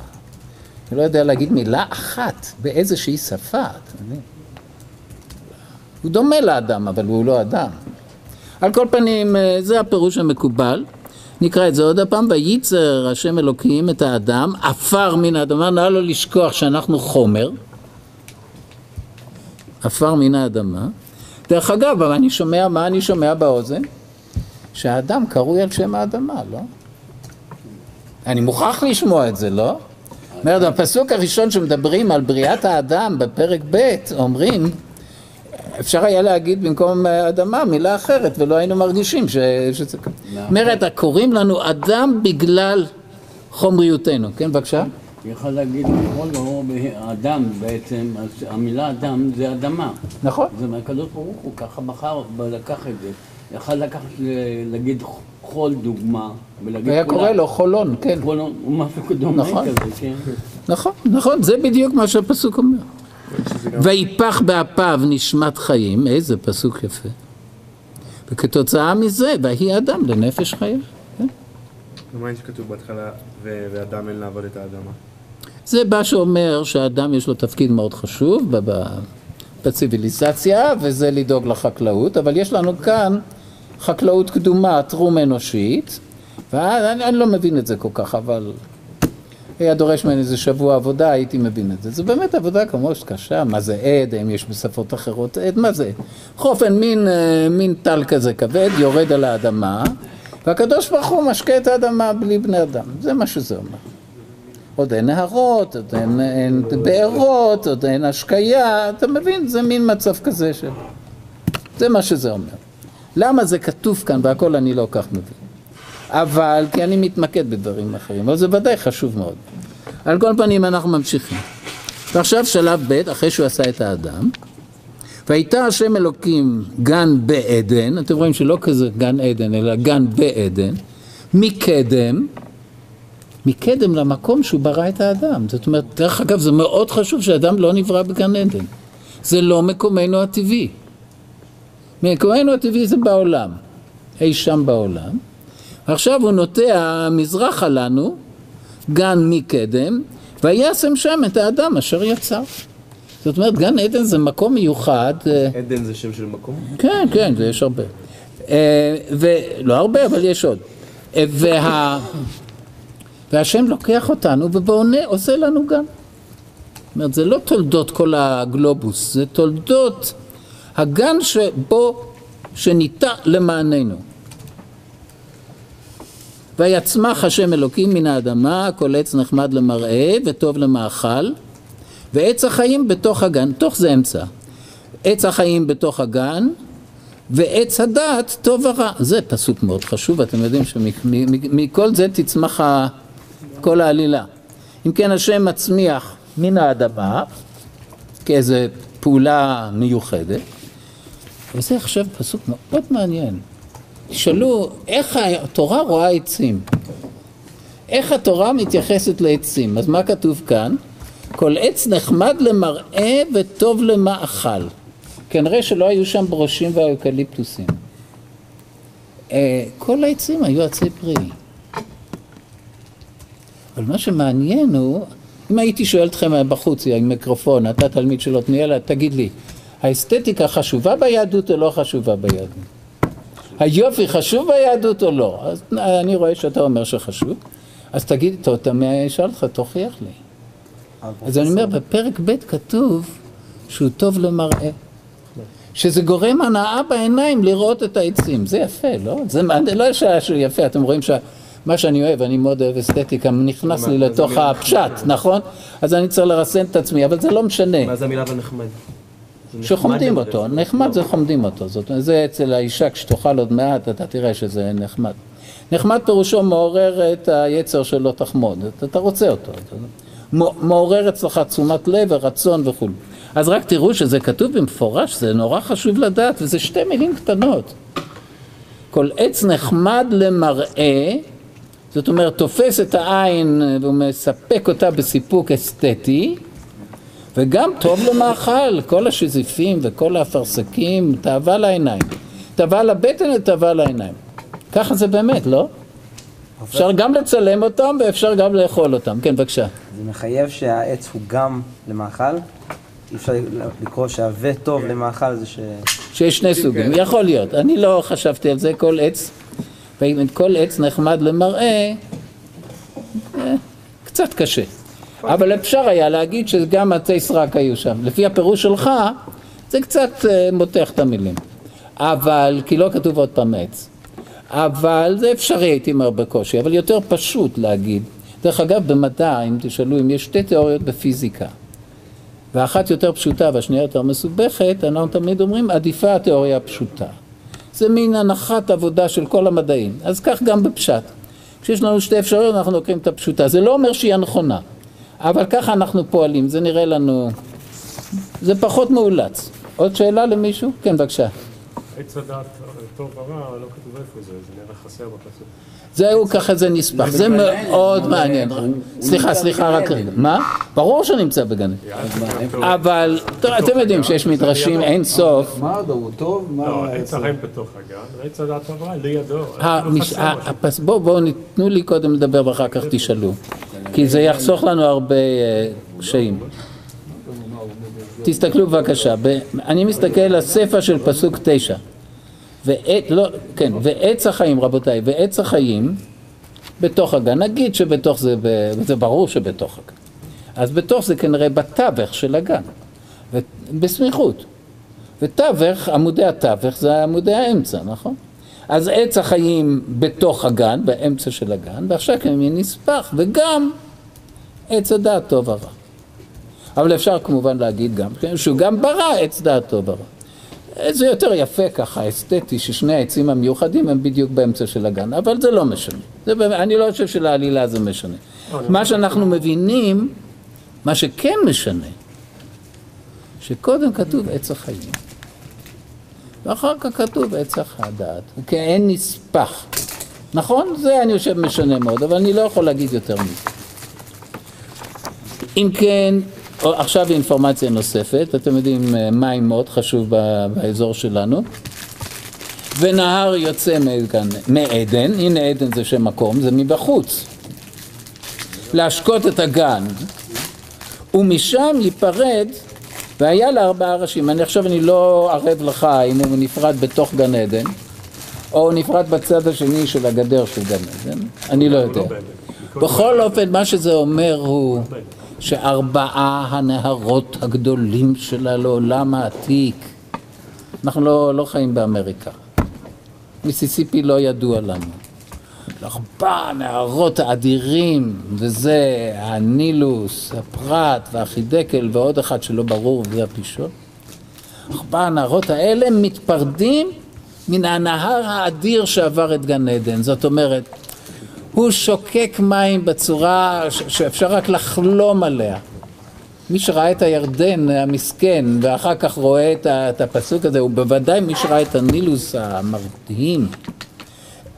אני לא יודע להגיד מילה אחת באיזושהי שפה, אתה מבין? הוא דומה לאדם, אבל הוא לא אדם. על כל פנים, זה הפירוש המקובל. נקרא את זה עוד הפעם, וייצר השם אלוקים את האדם, עפר מן האדמה, נא לו לשכוח שאנחנו חומר, עפר מן האדמה. דרך אגב, אבל אני שומע, מה אני שומע באוזן? שהאדם קרוי על שם האדמה, לא? אני מוכרח לשמוע את זה, לא? אומרת, בפסוק הראשון שמדברים על בריאת האדם בפרק ב', אומרים, אפשר היה להגיד במקום אדמה מילה אחרת, ולא היינו מרגישים ש... שזה. זאת אומרת, קוראים לנו אדם בגלל חומריותנו. כן, בבקשה? יכול להגיד לקרוא לו אדם בעצם, אז המילה אדם זה אדמה. נכון. זה מהקדוש ברוך הוא ככה בחר ולקח את זה. יכל לקחת, להגיד חול דוגמה, ולהגיד והיה קורא לו חולון, כן. חולון, הוא משהו דומה נכון. כזה, כן. נכון, נכון, זה בדיוק מה שהפסוק אומר. ויפח באפיו נשמת חיים, איזה פסוק יפה. וכתוצאה מזה, ויהי אדם לנפש חיה. כן? ומה יש כתוב בהתחלה, "ו- ואדם אין לעבוד את האדמה? זה בא שאומר שהאדם יש לו תפקיד מאוד חשוב בציוויליזציה, וזה לדאוג לחקלאות, אבל יש לנו כאן חקלאות קדומה, טרום אנושית, ואני אני לא מבין את זה כל כך, אבל היה דורש ממני איזה שבוע עבודה, הייתי מבין את זה. זה באמת עבודה כמו שקשה, מה זה עד, האם יש בשפות אחרות עד, מה זה? אופן, מין, אה, מין טל כזה כבד, יורד על האדמה, והקדוש ברוך הוא משקה את האדמה בלי בני אדם, זה מה שזה אומר. עוד אין נהרות, עוד אין, אין בארות, עוד אין השקיה, אתה מבין? זה מין מצב כזה של... זה מה שזה אומר. למה זה כתוב כאן והכל אני לא כך מבין. אבל, כי אני מתמקד בדברים אחרים, אבל זה ודאי חשוב מאוד. על כל פנים אנחנו ממשיכים. ועכשיו שלב ב', אחרי שהוא עשה את האדם, והייתה השם אלוקים גן בעדן, אתם רואים שלא כזה גן עדן, אלא גן בעדן, מקדם, מקדם למקום שהוא ברא את האדם. זאת אומרת, דרך אגב, זה מאוד חשוב שאדם לא נברא בגן עדן. זה לא מקומנו הטבעי. מקומנו הטבעי זה בעולם, אי שם בעולם. עכשיו הוא נוטע מזרחה לנו, גן מקדם, וישם שם את האדם אשר יצר. זאת אומרת, גן עדן זה מקום מיוחד. אה, עדן זה שם של מקום? כן, כן, זה יש הרבה. אה, ולא הרבה, אבל יש עוד. אה, וה... והשם לוקח אותנו ובונה, עושה לנו גן. זאת אומרת, זה לא תולדות כל הגלובוס, זה תולדות הגן שבו, שניטע למעננו. ויצמח השם אלוקים מן האדמה, כל עץ נחמד למראה וטוב למאכל, ועץ החיים בתוך הגן, תוך זה אמצע. עץ החיים בתוך הגן, ועץ הדעת טוב ורע. זה פסוק מאוד חשוב, אתם יודעים שמכל זה תצמח ה- כל העלילה. אם כן, השם מצמיח מן האדמה, כאיזו פעולה מיוחדת, וזה עכשיו פסוק מאוד מעניין. תשאלו, איך התורה רואה עצים? איך התורה מתייחסת לעצים? אז מה כתוב כאן? כל עץ נחמד למראה וטוב למאכל. כנראה שלא היו שם ברושים ואקליפטוסים. אה, כל העצים היו עצי פרי. אבל מה שמעניין הוא, אם הייתי שואל אתכם בחוץ עם מיקרופון, אתה תלמיד של עתניאל, תגיד לי, האסתטיקה חשובה ביהדות או לא חשובה ביהדות? היופי חשוב ביהדות או לא? אז אני רואה שאתה אומר שחשוב, אז תגיד, אשאל אותך, תוכיח לי. אז אני אומר, בפרק ב' כתוב שהוא טוב למראה. שזה גורם הנאה בעיניים לראות את העצים. זה יפה, לא? זה לא שהוא יפה, אתם רואים שמה שאני אוהב, אני מאוד אוהב אסתטיקה, נכנס לי לתוך הפשט, נכון? אז אני צריך לרסן את עצמי, אבל זה לא משנה. מה זה המילה בנחמד? זה נחמד שחומדים. אותו, נחמד זה חומדים אותו, זאת אומרת, זה אצל האישה כשתאכל עוד מעט, אתה תראה שזה נחמד. נחמד פירושו מעורר את היצר שלא תחמוד, אתה- רוצה אותו, מעורר אצלך תשומת לב ורצון וכו'. אז רק תראו שזה כתוב במפורש, זה נורא חשוב לדעת, וזה שתי מילים קטנות. כל עץ נחמד למראה, זאת אומרת, תופס את העין ומספק אותה בסיפוק אסתטי, וגם טוב למאכל, כל השזיפים וכל האפרסקים, תאווה לעיניים. תאווה לבטן ותאווה לעיניים. ככה זה באמת, לא? אפשר גם לצלם אותם ואפשר גם לאכול אותם. כן, בבקשה. זה מחייב שהעץ הוא גם למאכל? אי אפשר לקרוא שהווה טוב למאכל זה ש... שיש שני סוגים, יכול להיות. אני לא חשבתי על זה, כל עץ. ואם כל עץ נחמד למראה, אה, קצת קשה. אבל אפשר היה להגיד שגם עצי סרק היו שם. לפי הפירוש שלך, זה קצת אה, מותח את המילים. אבל, כי לא כתוב עוד פעם עץ. אבל זה אפשרי, הייתי אומר, בקושי, אבל יותר פשוט להגיד. דרך אגב, במדע, אם תשאלו, אם יש שתי תיאוריות בפיזיקה, ואחת יותר פשוטה והשנייה יותר מסובכת, אנחנו תמיד אומרים, עדיפה התיאוריה הפשוטה. זה מין הנחת עבודה של כל המדעים. אז כך גם בפשט. כשיש לנו שתי אפשרויות, אנחנו לוקחים את הפשוטה. זה לא אומר שהיא הנכונה, אבל ככה אנחנו פועלים, זה נראה לנו... זה פחות מאולץ. עוד שאלה למישהו? כן, בבקשה. עץ הדעת טוב ורע, לא כתוב איפה זה, זה נראה חסר בפסוק. זהו, ככה זה נספח. זה מאוד מעניין. סליחה, נמצא סליחה, רק. רגע. מה? ברור שנמצא בגן עדן. אבל אתם יודעים שיש מדרשים אין סוף. מה הוא טוב? מה לא, הוא היה עץ? החיים בתוך הגן, עץ הדעת טוב ורע, לידו. בואו בואו תנו לי קודם לדבר ואחר כך תשאלו, כי זה יחסוך לנו הרבה אה, קשיים. תסתכלו בבקשה, אני מסתכל על הסיפא של פסוק תשע. ועת, לא, כן, ועץ החיים, רבותיי, ועץ החיים בתוך הגן, נגיד שבתוך זה, זה ברור שבתוך הגן. אז בתוך זה כנראה בתווך של הגן, ו- בסמיכות. ותווך, עמודי התווך זה עמודי האמצע, נכון? אז עץ החיים בתוך הגן, באמצע של הגן, ועכשיו כמין נספח, וגם עץ הדעת טוב ורע. אבל אפשר כמובן להגיד גם, כן, שהוא גם ברא עץ דעת טוב ורע. זה יותר יפה ככה, אסתטי, ששני העצים המיוחדים הם בדיוק באמצע של הגן, אבל זה לא משנה. זה, באמת- אני לא חושב שלעלילה זה משנה. מה שאנחנו מבינים, מה שכן משנה, שקודם כתוב עץ החיים, ואחר כך כתוב עץ הדעת, כעין נספח. נכון? זה אני חושב משנה מאוד, אבל אני לא יכול להגיד יותר מזה. אם כן, עכשיו אינפורמציה נוספת, אתם יודעים, אה, מים מאוד חשוב באזור שלנו. ונהר יוצא מכאן, מעדן, הנה עדן זה שם מקום, זה מבחוץ. להשקות את הגן, ומשם ייפרד, והיה לה ארבעה ראשים. אני עכשיו אני לא ערב לך אם הוא נפרד בתוך גן עדן, או נפרד בצד השני של הגדר של גן עדן, אני לא יודע. בכל אופן, מה שזה אומר הוא שארבעה הנהרות הגדולים של העולם העתיק, אנחנו לא, לא חיים באמריקה. מיסיסיפי לא ידוע לנו. ארבעה הנהרות האדירים, וזה הנילוס, הפרת והחידקל ועוד אחד שלא ברור, וזה הפישון. ארבעה הנהרות האלה מתפרדים מן הנהר האדיר שעבר את גן עדן. זאת אומרת, הוא שוקק מים בצורה שאפשר רק לחלום עליה. מי שראה את הירדן המסכן ואחר כך רואה את, את הפסוק הזה, הוא בוודאי מי שראה את הנילוס המרתיעים,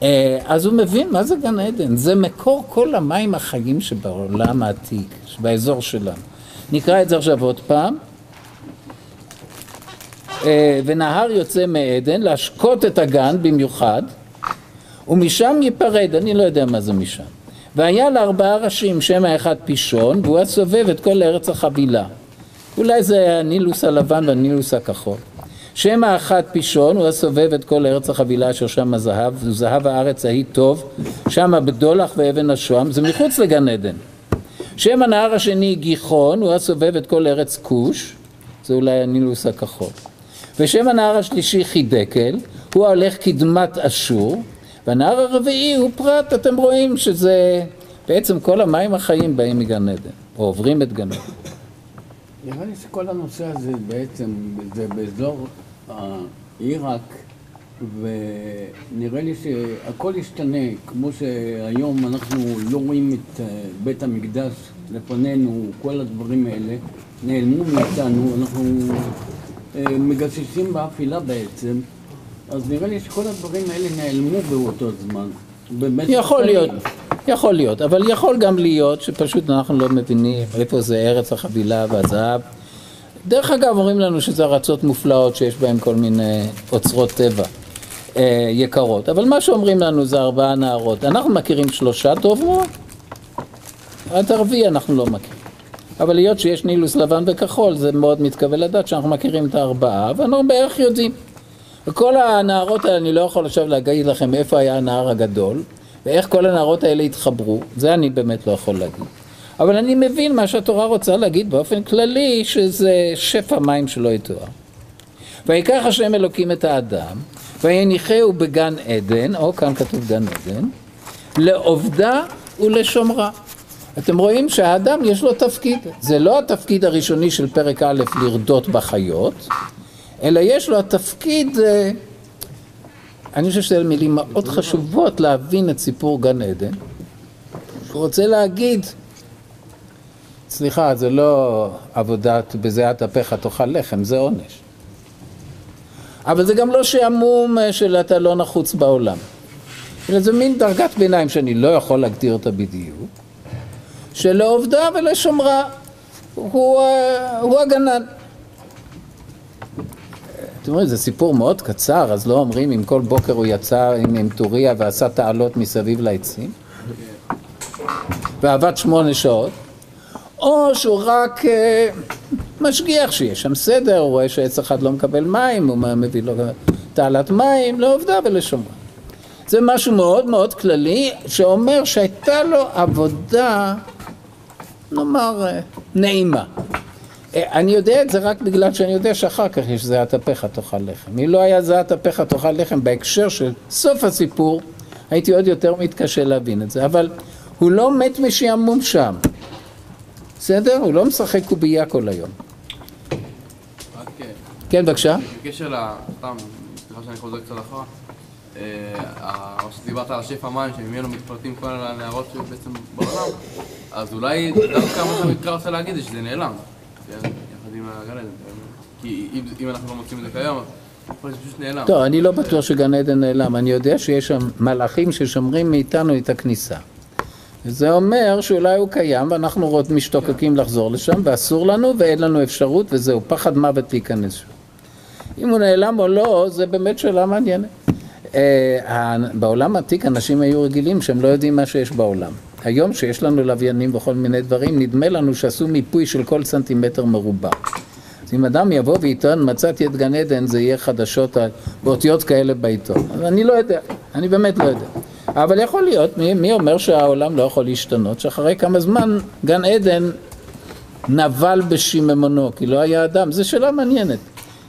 אה, אז הוא מבין מה זה גן עדן. זה מקור כל המים החיים שבעולם העתיק, באזור שלנו. נקרא את זה עכשיו עוד פעם. אה, ונהר יוצא מעדן להשקות את הגן במיוחד, ומשם ייפרד, אני לא יודע מה זה משם. והיה לארבעה ראשים, שם האחד פישון, והוא הסובב את כל ארץ החבילה. אולי זה הנילוס הלבן והנילוס הכחול. שם האחד פישון, הוא הסובב את כל ארץ החבילה אשר שם הזהב, וזהב הארץ ההיא טוב, שם בדולח ואבן השוהם, זה מחוץ לגן עדן. שם הנהר השני גיחון, הוא הסובב את כל ארץ כוש, זה אולי הנילוס הכחול. ושם הנהר השלישי חידקל, הוא ההולך קדמת אשור, והנהר הרביעי הוא פרת, אתם רואים שזה בעצם כל המים החיים באים מגן עדן, או עוברים את גן עדן. נראה לי שכל הנושא הזה בעצם, זה באזור עיראק, ונראה לי שהכל ישתנה, כמו שהיום אנחנו לא רואים את אה, בית המקדש לפנינו, כל הדברים האלה נעלמו מאיתנו, אנחנו אה, מגששים באפילה בעצם, אז נראה לי שכל הדברים האלה נעלמו באותו זמן. יכול. להיות, יכול להיות, אבל יכול גם להיות שפשוט אנחנו לא מבינים איפה זה ארץ החבילה והזהב. דרך אגב, אומרים לנו שזה ארצות מופלאות שיש בהן כל מיני אוצרות טבע אה, יקרות, אבל מה שאומרים לנו זה ארבעה נהרות. אנחנו מכירים שלושה טוב מאוד, את הרביעי אנחנו לא מכירים. אבל היות שיש נילוס לבן וכחול, זה מאוד מתקבל לדעת שאנחנו מכירים את הארבעה, ואנחנו בערך יודעים. וכל הנערות האלה, אני לא יכול עכשיו להגיד לכם איפה היה הנער הגדול, ואיך כל הנערות האלה התחברו, זה אני באמת לא יכול להגיד. אבל אני מבין מה שהתורה רוצה להגיד באופן כללי, שזה שפע מים שלא יתואר. ויקח השם אלוקים את האדם, ויניחהו בגן עדן, או כאן כתוב גן עדן, לעובדה ולשומרה. אתם רואים שהאדם יש לו תפקיד, זה לא התפקיד הראשוני של פרק א' לרדות בחיות, אלא יש לו התפקיד, אה, אני חושב שזה מילים מאוד חשובות להבין את סיפור גן עדן. הוא רוצה להגיד, סליחה, זה לא עבודת בזיעת אפיך תאכל לחם, זה עונש. אבל זה גם לא שעמום אה, של אתה לא נחוץ בעולם. אלא זה מין דרגת ביניים שאני לא יכול להגדיר אותה בדיוק, שלעובדה ולשומרה הוא, אה, הוא הגנן. אתם רואים, זה סיפור מאוד קצר, אז לא אומרים אם כל בוקר הוא יצא עם, עם טוריה ועשה תעלות מסביב לעצים, ועבד שמונה שעות, או שהוא רק אה, משגיח שיש שם סדר, הוא רואה שעץ אחד לא מקבל מים, הוא מביא לו תעלת מים, לעובדה ולשומרה. זה משהו מאוד מאוד כללי, שאומר שהייתה לו עבודה, נאמר, אה, נעימה. אה, אני יודע את זה רק בגלל שאני יודע שאחר כך יש זיעת אפיך תאכל לחם. אם לא היה זיעת אפיך תאכל לחם בהקשר של סוף הסיפור, הייתי עוד יותר מתקשה להבין את זה. אבל הוא לא מת משעמום שם. בסדר? הוא לא משחק קובייה כל היום. אה, כן, בבקשה. בקשר ל... סתם, סליחה שאני חוזר קצת אחורה. אה, או שדיברת על השפע מים שממנו מתפרטים כל הנערות שבעצם בעולם, אז אולי דווקא מה שהמקרא רוצה להגיד זה שזה נעלם. לא. טוב, אני לא בטוח שגן עדן נעלם, אני יודע שיש שם מלאכים ששומרים מאיתנו את הכניסה. זה אומר שאולי הוא קיים ואנחנו עוד משתוקקים לחזור לשם ואסור לנו ואין לנו אפשרות וזהו, פחד מוות להיכנס. אם הוא נעלם או לא, זה באמת שאלה מעניינת. אה, בעולם העתיק אנשים היו רגילים שהם לא יודעים מה שיש בעולם. היום שיש לנו לוויינים וכל מיני דברים, נדמה לנו שעשו מיפוי של כל סנטימטר מרובע. אז אם אדם יבוא ויטען מצאתי את גן עדן, זה יהיה חדשות באותיות כאלה בעיתון. אז אני לא יודע, אני באמת לא יודע. אבל יכול להיות, מי, מי אומר שהעולם לא יכול להשתנות? שאחרי כמה זמן גן עדן נבל בשיממונו, כי לא היה אדם. זו שאלה מעניינת.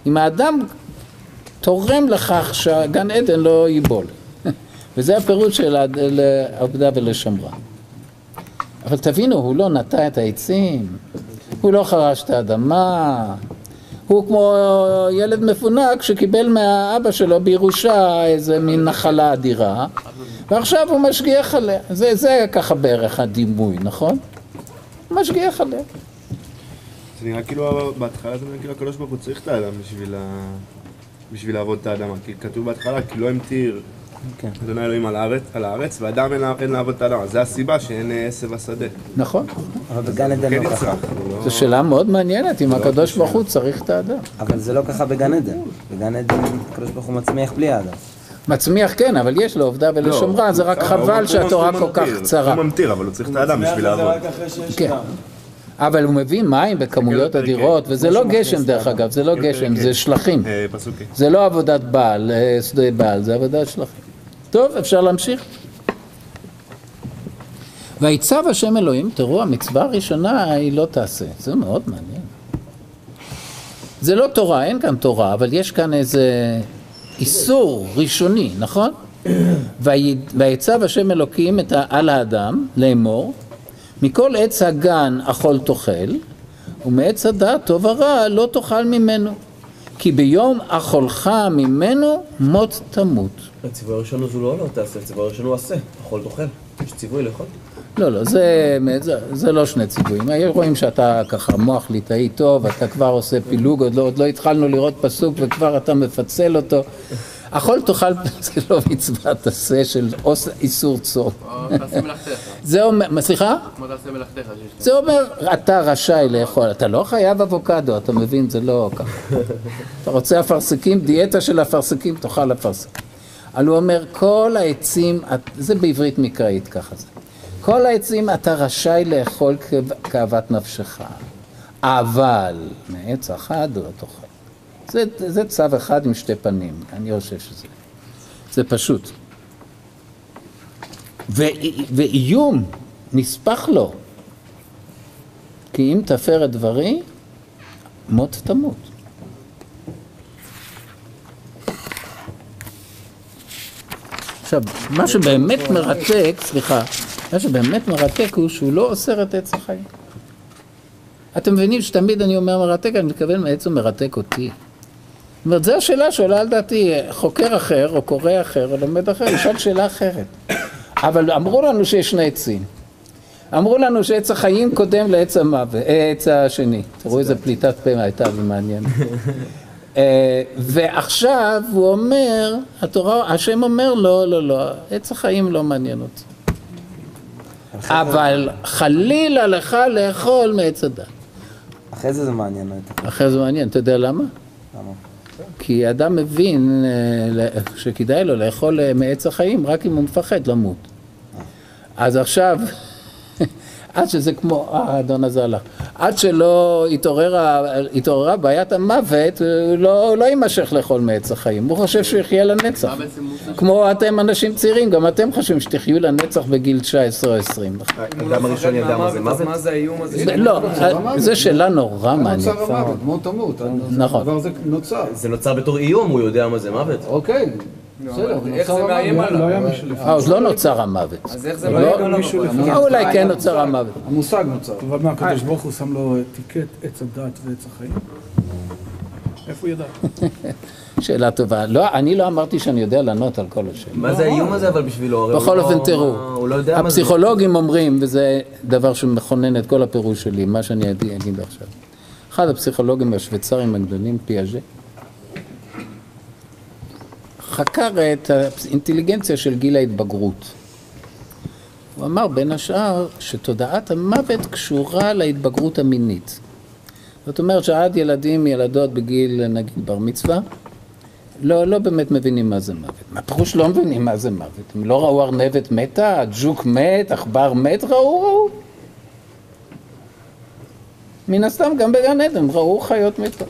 אם האדם תורם לכך שהגן עדן לא ייבול. וזה הפירוש של לעבודה ולשמרה. אבל תבינו, הוא לא נטע את העצים, הוא לא חרש את האדמה, הוא כמו ילד מפונק שקיבל מהאבא שלו בירושה איזה מין נחלה אדירה, ועכשיו הוא משגיח עליה. זה, זה ככה בערך הדימוי, נכון? הוא משגיח עליה. זה נראה כאילו, בהתחלה זה נראה כאילו הקדוש ברוך הוא צריך את האדם בשביל ה... בשביל לעבוד את האדמה, כי כתוב בהתחלה, כי לא המטיר כן. אדוני אלוהים על הארץ, על הארץ, ואדם אין, לעבוד את האדמה, זה הסיבה שאין אה, עשב השדה. נכון. אבל בגן עדן כן לא ככה. לא- זו שאלה מאוד מעניינת, אם הקדוש ברוך הוא צריך את האדם. אבל זה לא ככה בגן עדן. בגן עדן הקדוש ברוך הוא מצמיח בלי האדם. מצמיח כן, אבל יש לו עובדה ולשומרה, זה רק לא, חבל שהתורה כל כך קצרה. הוא ממטיר, אבל הוא צריך את האדם בשביל לעבוד. כן. אבל הוא מביא מים בכמויות אדירות. וזה לא גשם דרך אגב, זה לא גשם. זה שלחים. אה. זה לא עבודת בעל, אה, שדה בעל, זה עבודת שלחים. טוב, אפשר להמשיך. ויצב השם אלוהים, תראו, המצווה הראשונה היא לא תעשה. זה מאוד מעניין. זה לא תורה, אין כאן תורה, אבל יש כאן איזה איסור ראשוני, נכון? "ויד- ויצב השם אלוקים את על האדם לאמור, מכל עץ הגן אכול תאכל, ומעץ הדעת טוב ורע לא תאכל ממנו. כי ביום אכולך ממנו מות תמות. הציווי הראשון הוא לא לא תעשה, הציווי הראשון הוא עשה, אכול תאכל. יש ציווי לאכול. לא, לא, זה, זה, זה לא שני ציוויים. רואים שאתה ככה מוח ליטאי טוב, אתה כבר עושה פילוג, עוד לא, עוד לא התחלנו לראות פסוק וכבר אתה מפצל אותו. אכול תאכל זה לא מצוות עשה של איסור צום. מלאכתך. זה אומר, סליחה? זה אומר, אתה רשאי לאכול, אתה לא חייב אבוקדו, אתה מבין? זה לא ככה. אתה רוצה אפרסקים, דיאטה של אפרסקים, תאכל אפרסקים. אבל הוא אומר, כל העצים, זה בעברית מקראית ככה זה. כל העצים אתה רשאי לאכול כאוות נפשך, אבל מעץ אחד לא תאכל. זה, זה צו אחד עם שתי פנים, אני חושב שזה. זה פשוט. ו, ואיום נספח לו. כי אם תפר את דברי, מות תמות. עכשיו, מה שבאמת מרתק, סליחה, מה שבאמת מרתק הוא שהוא לא אוסר את עץ החיים. אתם מבינים שתמיד אני אומר מרתק, אני מתכוון בעצם מרתק אותי. זאת אומרת, זו השאלה שעולה על דעתי, חוקר אחר, או קורא אחר, או לומד אחר, ישאל שאלה אחרת. אבל אמרו לנו שיש שני עצים. אמרו לנו שעץ החיים קודם לעץ המוות, אה, עץ השני. תראו איזה פליטת פה הייתה לי מעניינת. אה, ועכשיו הוא אומר, התורה, השם אומר לו, לא, לא, עץ החיים לא מעניין אותי. אבל חלילה לך לאכול מעץ הדת. אחרי זה זה מעניין אותי. אחרי זה מעניין, אתה יודע למה? למה? כי אדם מבין אה, שכדאי לו לאכול אה, מעץ החיים רק אם הוא מפחד למות. אז עכשיו, עד שזה כמו, האדון הזה הלך, עד שלא התעוררה, התעוררה בעיית המוות, הוא לא, לא יימשך לאכול מעץ החיים, הוא חושב שהוא יחיה לנצח. כמו אתם אנשים צעירים, גם אתם חושבים שתחיו לנצח בגיל 19 או 20. האדם הראשון ידע מה זה מוות? מה זה האיום הזה? זה- לא, זו שאלה נורא מעניינת. נוצר המוות, מות תמות. נכון. הזה נוצר. זה נוצר בתור איום, הוא יודע מה זה מוות. אוקיי, בסדר, אבל איך נוצר זה מאיים המוות. עליו? לא מישהו לפני. אה, אז לא נוצר המוות. אז איך זה לא- מאיים עליו? מישהו? לפני. אה, אולי כן נוצר המוות. המושג נוצר. אבל מה, הקדוש ברוך הוא שם לו טיקט עץ הדת ועץ החיים? איפה הוא ידע? שאלה טובה. לא, אני לא אמרתי שאני יודע לענות על כל השאלות. מה זה האיום הזה אבל בשבילו? בכל לא- אופן, תראו, לא. הפסיכולוגים אומרים, וזה דבר שמכונן את כל הפירוש שלי, מה שאני אגיד עכשיו. אחד הפסיכולוגים השוויצרים הגדולים, פיאז'ה, חקר את האינטליגנציה של גיל ההתבגרות. הוא אמר בין השאר שתודעת המוות קשורה להתבגרות המינית. זאת אומרת שעד ילדים, ילדות בגיל נגיד בר מצווה, לא, לא באמת מבינים מה זה מוות. מה פירוש לא מבינים מה זה מוות? הם לא ראו ארנבת מתה, ג'וק מת, עכבר מת, ראו, ראו. מן הסתם גם בגן עדן ראו חיות מתות.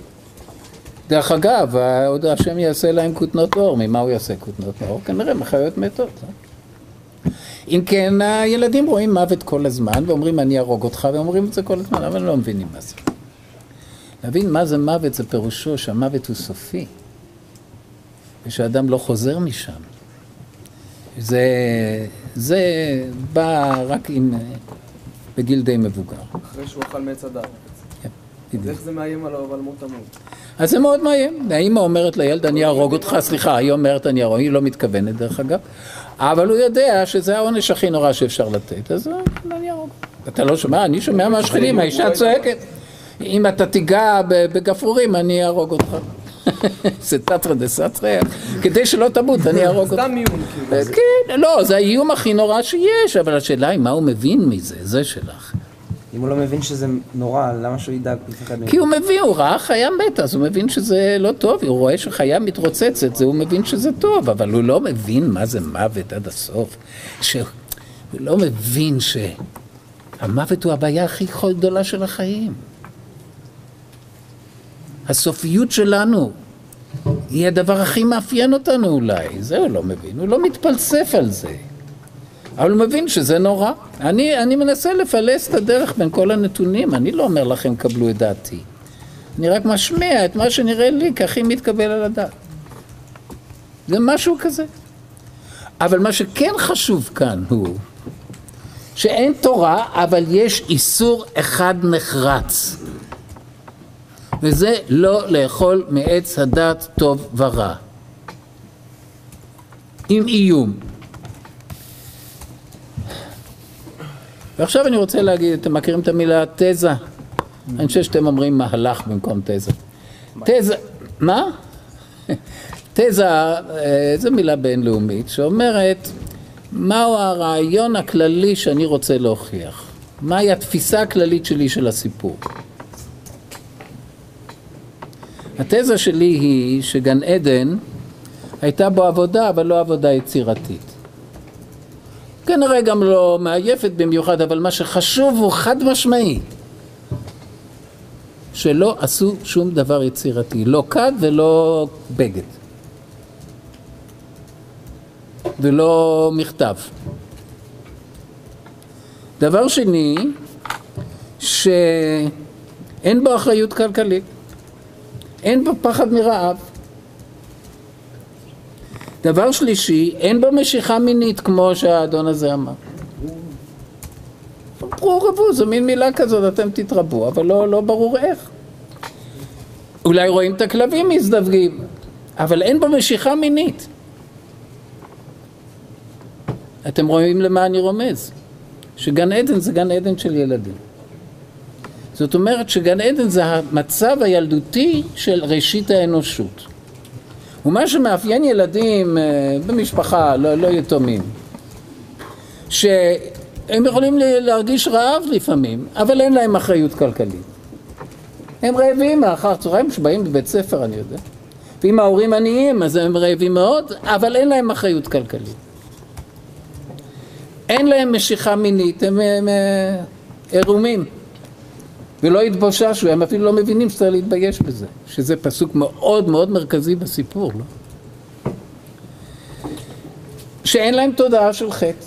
דרך אגב, עוד השם יעשה להם כותנות אור, ממה הוא יעשה כותנות אור? כנראה מחיות מתות. אה? אם כן, הילדים רואים מוות כל הזמן, ואומרים אני אהרוג אותך, ואומרים את זה כל הזמן, אבל לא מבינים מה זה. להבין מה זה מוות זה פירושו שהמוות הוא סופי, ושאדם לא חוזר משם. זה, זה בא רק עם, בגיל די מבוגר. אחרי שהוא אכל מעץ הדת. איך זה מאיים עליו על מות תמות? אז זה מאוד מאיים. האמא אומרת לילד, אני אהרוג אותך, סליחה, היא אומרת, אני אהרוג, היא לא מתכוונת דרך אגב, אבל הוא יודע שזה העונש הכי נורא שאפשר לתת, אז אני אהרוג. אתה לא שומע? אני שומע מהשכנים, האישה צועקת. אם אתה תיגע בגפרורים, אני אהרוג אותך. זה תתרא דה סתרא, כדי שלא תמות, אני אהרוג אותך. סתם איום, כאילו. כן, לא, זה האיום הכי נורא שיש, אבל השאלה היא מה הוא מבין מזה, זה שלך. אם הוא לא מבין שזה נורא, למה שהוא ידאג? כי הוא מבין, הוא ראה חיה מתה, אז הוא מבין שזה לא טוב, הוא רואה שחיה מתרוצצת, זה הוא מבין שזה טוב, אבל הוא לא מבין מה זה מוות עד הסוף. שהוא לא מבין שהמוות הוא הבעיה הכי גדולה של החיים. הסופיות שלנו היא הדבר הכי מאפיין אותנו אולי, זה הוא לא מבין, הוא לא מתפלסף על זה. אבל הוא מבין שזה נורא. אני, אני מנסה לפלס את הדרך בין כל הנתונים, אני לא אומר לכם קבלו את דעתי. אני רק משמיע את מה שנראה לי כהכי מתקבל על הדעת. זה משהו כזה. אבל מה שכן חשוב כאן הוא שאין תורה, אבל יש איסור אחד נחרץ. וזה לא לאכול מעץ הדת טוב ורע. עם איום. ועכשיו אני רוצה להגיד, אתם מכירים את המילה תזה? אני חושב שאתם אומרים מהלך במקום תזה. תזה, מה? תזה אה, זו מילה בינלאומית שאומרת מהו הרעיון הכללי שאני רוצה להוכיח. מהי התפיסה הכללית שלי של הסיפור. התזה שלי היא שגן עדן הייתה בו עבודה, אבל לא עבודה יצירתית. כנראה גם לא מעייפת במיוחד, אבל מה שחשוב הוא חד משמעי. שלא עשו שום דבר יצירתי, לא כד ולא בגד. ולא מכתב. דבר שני, שאין בו אחריות כלכלית, אין בו פחד מרעב. דבר שלישי, אין בו משיכה מינית כמו שהאדון הזה אמר. פרו רבו, זו מין מילה כזאת, אתם תתרבו, אבל לא, לא ברור איך. אולי רואים את הכלבים מזדווגים, אבל אין בו משיכה מינית. אתם רואים למה אני רומז? שגן עדן זה גן עדן של ילדים. זאת אומרת שגן עדן זה המצב הילדותי של ראשית האנושות. ומה שמאפיין ילדים אה, במשפחה, לא, לא יתומים, שהם יכולים להרגיש רעב לפעמים, אבל אין להם אחריות כלכלית. הם רעבים מאחר צהריים שבאים לבית ספר, אני יודע. ואם ההורים עניים, אז הם רעבים מאוד, אבל אין להם אחריות כלכלית. אין להם משיכה מינית, הם, הם, הם עירומים. ולא התבוששו, הם אפילו לא מבינים שצריך להתבייש בזה, שזה פסוק מאוד מאוד מרכזי בסיפור, לא? שאין להם תודעה של חטא.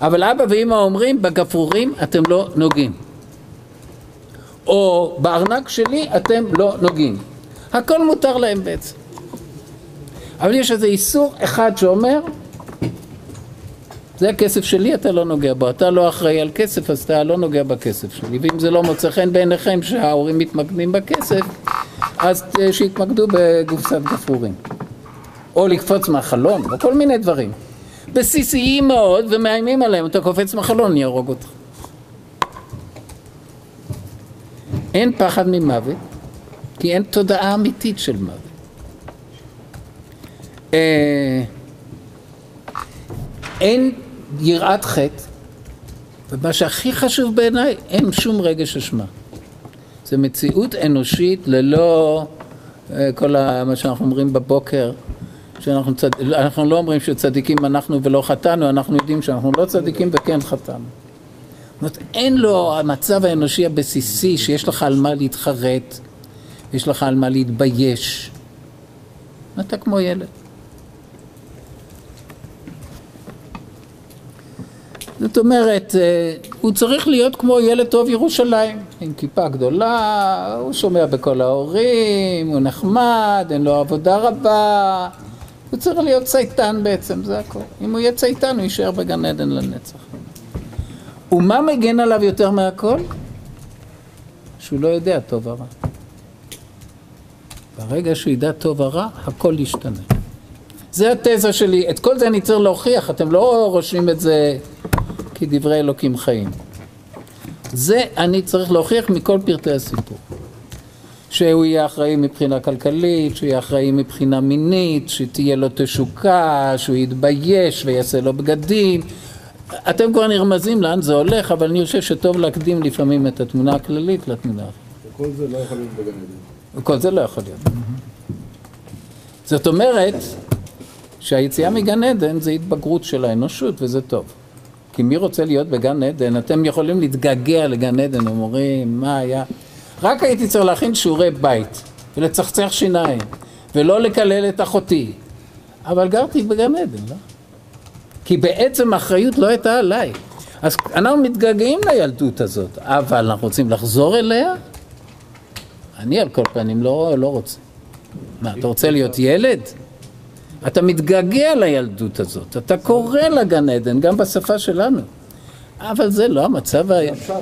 אבל אבא ואמא אומרים, בגפרורים אתם לא נוגעים. או בארנק שלי אתם לא נוגעים. הכל מותר להם בעצם. אבל יש איזה איסור אחד שאומר, זה הכסף שלי, אתה לא נוגע בו. אתה לא אחראי על כסף, אז אתה לא נוגע בכסף שלי. ואם זה לא מוצא חן בעיניכם שההורים מתמקדים בכסף, אז שיתמקדו בקופסת גפרורים. או לקפוץ מהחלון, או כל מיני דברים. בסיסיים מאוד, ומאיימים עליהם, אתה קופץ מהחלון, אני אהרוג אותך. אין פחד ממוות, כי אין תודעה אמיתית של מוות. אה, אין יראת חטא, ומה שהכי חשוב בעיניי, אין שום רגש אשמה. זו מציאות אנושית ללא אה, כל מה שאנחנו אומרים בבוקר, שאנחנו צד... אנחנו לא אומרים שצדיקים אנחנו ולא חטאנו, אנחנו יודעים שאנחנו לא צדיקים וכן חטאנו. זאת אומרת, אין לו המצב האנושי הבסיסי שיש לך על מה להתחרט, יש לך על מה להתבייש. אתה כמו ילד. זאת אומרת, הוא צריך להיות כמו ילד טוב ירושלים, עם כיפה גדולה, הוא שומע בכל ההורים, הוא נחמד, אין לו עבודה רבה, הוא צריך להיות צייתן בעצם, זה הכל. אם הוא יהיה צייתן, הוא יישאר בגן עדן לנצח. ומה מגן עליו יותר מהכל? שהוא לא יודע טוב ורע. ברגע שהוא ידע טוב ורע, הכל ישתנה. זה התזה שלי, את כל זה אני צריך להוכיח, אתם לא רושמים את זה כדברי אלוקים חיים. זה אני צריך להוכיח מכל פרטי הסיפור. שהוא יהיה אחראי מבחינה כלכלית, שהוא יהיה אחראי מבחינה מינית, שתהיה לו תשוקה, שהוא יתבייש ויעשה לו בגדים. אתם כבר נרמזים לאן זה הולך, אבל אני חושב שטוב להקדים לפעמים את התמונה הכללית לתמונה. וכל זה לא יכול להיות בגן עדן. וכל זה לא יכול להיות. זאת אומרת שהיציאה מגן עדן זה התבגרות של האנושות וזה טוב. כי מי רוצה להיות בגן עדן? אתם יכולים להתגעגע לגן עדן, אומרים, מה היה? רק הייתי צריך להכין שיעורי בית ולצחצח שיניים ולא לקלל את אחותי. אבל גרתי בגן עדן, לא? כי בעצם האחריות לא הייתה עליי. אז אנחנו מתגעגעים לילדות הזאת, אבל אנחנו רוצים לחזור אליה? אני על כל פנים לא, לא רוצה. מה, אתה רוצה להיות ילד? אתה מתגעגע לילדות הזאת, אתה קורא לגן עדן, גם בשפה שלנו. אבל זה לא המצב ה... זה.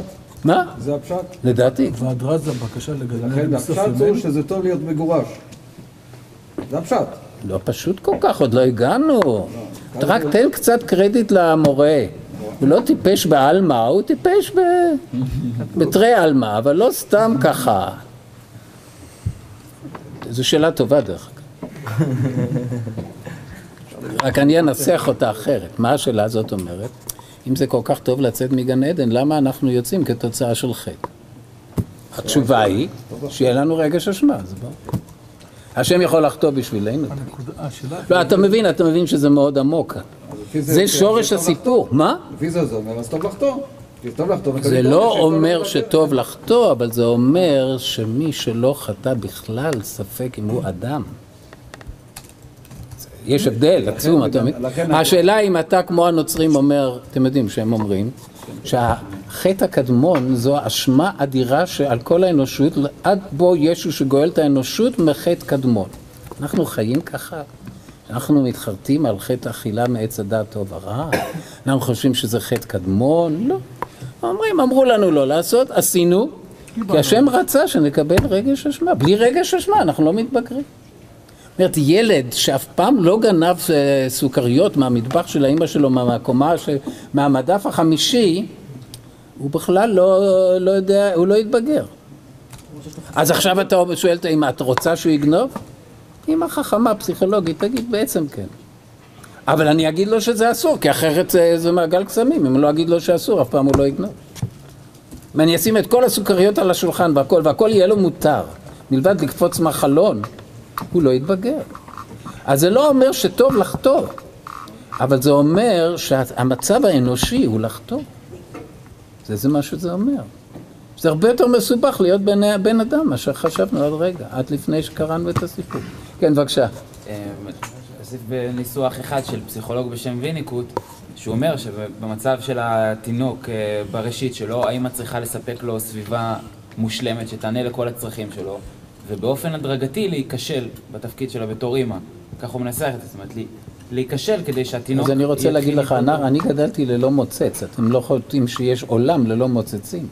מה? זה הפשט. לדעתי. והדרזה, בבקשה לגן לכן עדן הפשט. הוא שזה טוב להיות מגורש. זה הפשט. לא פשוט כל כך, עוד לא הגענו. אתה רק תן קצת קרדיט למורה. הוא לא טיפש בעלמא, הוא טיפש ב... בתרי עלמא, אבל לא סתם ככה. זו שאלה טובה דרך אגב. רק אני אנסח אותה אחרת. מה השאלה הזאת אומרת? אם זה כל כך טוב לצאת מגן עדן, למה אנחנו יוצאים כתוצאה של חטא? התשובה היא שיהיה לנו רגש אשמה, זה ברור. השם יכול לחטוא בשבילנו. לא, אתה מבין, אתה מבין שזה מאוד עמוק. זה שורש טוב הסיפור. מה? לפי זה זה אומר, אז טוב לחטוא. זה לא אומר. שטוב לחטוא, אבל זה אומר שמי שלא חטא בכלל, ספק אם הוא אדם. יש הבדל עצום, אתה השאלה אם אתה כמו הנוצרים אומר, אתם יודעים שהם אומרים, שהחטא הקדמון זו אשמה אדירה שעל כל האנושות, עד בו ישו שגואל את האנושות מחטא קדמון. אנחנו חיים ככה? אנחנו מתחרטים על חטא אכילה מעץ הדעת טוב ורע? אנחנו חושבים שזה חטא קדמון? לא. אומרים, אמרו לנו לא לעשות, עשינו, כי השם רצה שנקבל רגש אשמה. בלי רגש אשמה אנחנו לא מתבגרים. אומרת, ילד שאף פעם לא גנב אה, סוכריות מהמטבח של האימא שלו, מהקומה, מהמדף החמישי, הוא בכלל לא, לא יודע, הוא לא יתבגר. אז עכשיו אתה שואל את האמא, את רוצה שהוא יגנוב? אמא חכמה, פסיכולוגית, תגיד בעצם כן. אבל אני אגיד לו שזה אסור, כי אחרת זה, זה מעגל קסמים, אם לא אגיד לו שאסור, אף פעם הוא לא יגנוב. אם אני אשים את כל הסוכריות על השולחן והכל, והכל יהיה לו מותר, מלבד לקפוץ מהחלון, הוא לא יתבגר. אז זה לא אומר שטוב לחטוא, אבל זה אומר שהמצב האנושי הוא לחטוא. זה, זה מה שזה אומר. זה הרבה יותר מסובך להיות בן, בן אדם, מאשר חשבנו עד רגע, עד לפני שקראנו את הסיפור. כן, בבקשה. אה, אוסיף בניסוח אחד של פסיכולוג בשם ויניקוט, שהוא אומר שבמצב של התינוק אה, בראשית שלו, האמא צריכה לספק לו סביבה מושלמת שתענה לכל הצרכים שלו, ובאופן הדרגתי להיכשל בתפקיד שלה בתור אימא. כך הוא מנסח את זה, זאת אומרת, להיכשל כדי שהתינוק... אז אני רוצה להגיד לך. אני, אני גדלתי ללא מוצץ, אתם לא חושבים שיש עולם ללא מוצצים.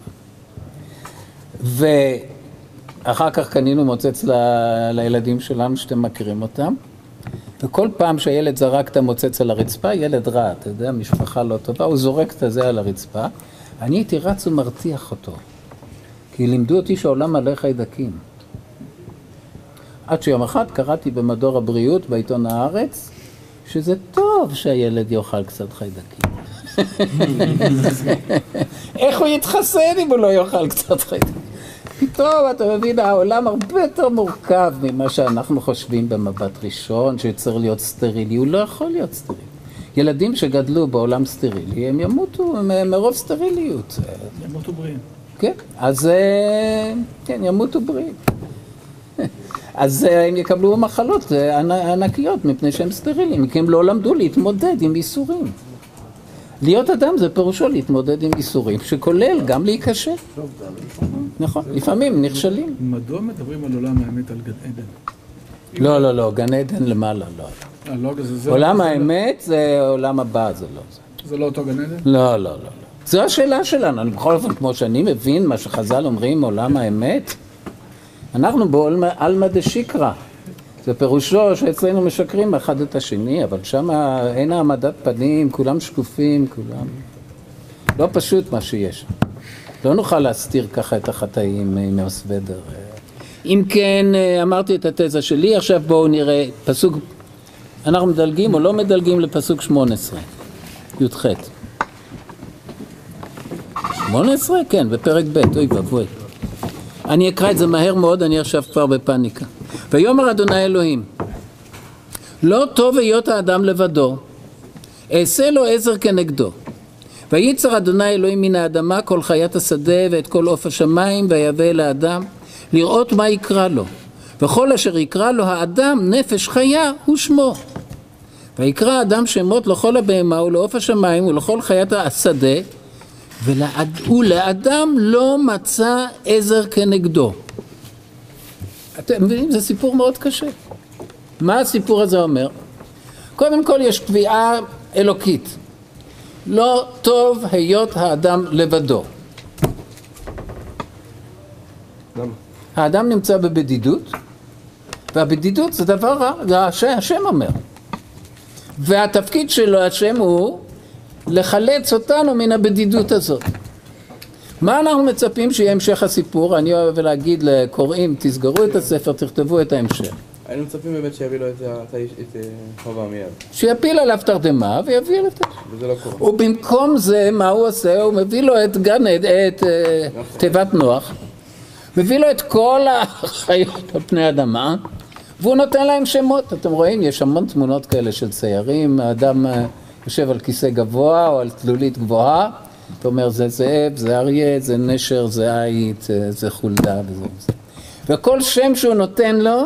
ואחר כך קנינו מוצץ ל... לילדים שלנו, שאתם מכירים אותם, וכל פעם שהילד זרק את המוצץ על הרצפה, ילד רע, אתה יודע, משפחה לא טובה, הוא זורק את הזה על הרצפה, אני הייתי רץ ומרתיח אותו, כי לימדו אותי שהעולם מלא חיידקים. עד שיום אחד קראתי במדור הבריאות בעיתון הארץ, שזה טוב שהילד יאכל קצת חיידקים. איך הוא יתחסן אם הוא לא יאכל קצת חיידקים? פתאום אתה מבין, העולם הרבה יותר מורכב ממה שאנחנו חושבים במבט ראשון, שצריך להיות סטרילי, הוא לא יכול להיות סטרילי. ילדים שגדלו בעולם סטרילי, הם ימותו מרוב סטריליות. ימותו בריאים. כן, אז אה, כן, ימותו בריאים. אז אה, הם יקבלו מחלות אה, ענ- ענקיות מפני שהם סטרילים, כי הם לא למדו להתמודד עם ייסורים. להיות אדם זה פירושו להתמודד עם ייסורים, שכולל גם להיכשל. נכון, לפעמים נכשלים. מדוע מדברים על עולם האמת על גן עדן? לא, לא, לא, גן עדן למעלה, לא. אה, לא, עולם האמת זה עולם הבא, זה לא זה. זה לא אותו גן עדן? לא, לא, לא. לא. זו השאלה שלנו. אני בכל אופן, כמו שאני מבין מה שחז"ל אומרים, עולם האמת, אנחנו בעלמא דשיקרא. זה פירושו שאצלנו משקרים אחד את השני, אבל שם אין העמדת פנים, כולם שקופים, כולם... לא פשוט מה שיש. לא נוכל להסתיר ככה את החטאים עם אוסוודר. אם כן, אמרתי את התזה שלי, עכשיו בואו נראה פסוק... אנחנו מדלגים או לא מדלגים לפסוק 18, י"ח. 18? כן, בפרק ב', אוי ואבוי. אני אקרא את זה מהר מאוד, אני עכשיו כבר בפאניקה. ויאמר אדוני אלוהים, לא טוב היות האדם לבדו, אעשה לו עזר כנגדו. וייצר אדוני אלוהים מן האדמה כל חיית השדה ואת כל עוף השמיים ויבא אל האדם לראות מה יקרא לו. וכל אשר יקרא לו האדם נפש חיה הוא שמו. ויקרא האדם שמות לכל הבהמה ולעוף השמיים ולכל חיית השדה. ולאדם לא מצא עזר כנגדו. אתם מבינים? זה סיפור מאוד קשה. מה הסיפור הזה אומר? קודם כל יש קביעה אלוקית. לא טוב היות האדם לבדו. למה? האדם נמצא בבדידות, והבדידות זה דבר רע, זה הש- השם אומר. והתפקיד שלו, השם הוא לחלץ אותנו מן הבדידות הזאת. מה אנחנו מצפים שיהיה המשך הסיפור? אני אוהב להגיד לקוראים, תסגרו את הספר, תכתבו את ההמשך. היינו מצפים באמת שיביא לו את אה, חווה מיד, שיפיל עליו תרדמה ויביא לו את ה... וזה לא קורה. ובמקום זה, מה הוא עושה? הוא מביא לו את גן, את אה, תיבת נוח, מביא לו את כל החיות על פני האדמה, והוא נותן להם שמות. אתם רואים, יש המון תמונות כאלה של ציירים, האדם אה, יושב על כיסא גבוה או על תלולית גבוהה, אתה אומר, זה זאב, זה אריה, זה נשר, זה עית, זה- זה חולדה וזה וזה. וכל שם שהוא נותן לו,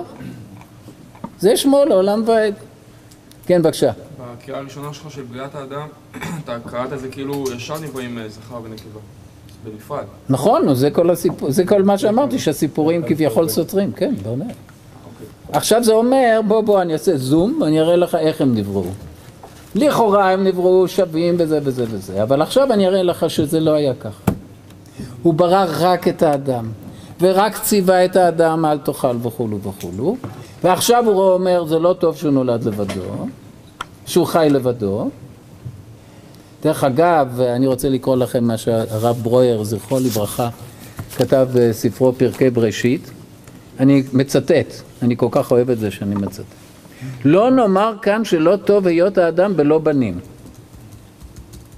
זה שמו לעולם ועד. כן, בבקשה. בקריאה הראשונה שלך של בריאת האדם, אתה קראת את זה כאילו ישר נבראים אה, זכר ונקבה. בנפרד. נכון, זה כל הסיפור, זה כל מה שאמרתי, שהסיפורים כביכול סותרים, כן, באמת. עכשיו זה אומר, בוא בוא אני אעשה זום ואני אראה לך איך הם נבראו. לכאורה הם נבראו שווים וזה וזה וזה, אבל עכשיו אני אראה לך שזה לא היה ככה. הוא ברא רק את האדם, ורק ציווה את האדם אל תאכל וכולו וכולו, ועכשיו הוא אומר זה לא טוב שהוא נולד לבדו, שהוא חי לבדו. דרך אגב, אני רוצה לקרוא לכם מה שהרב ברויר, זכרו לברכה, כתב בספרו פרקי בראשית. אני מצטט, אני כל כך אוהב את זה שאני מצטט. לא נאמר כאן שלא טוב היות האדם בלא בנים.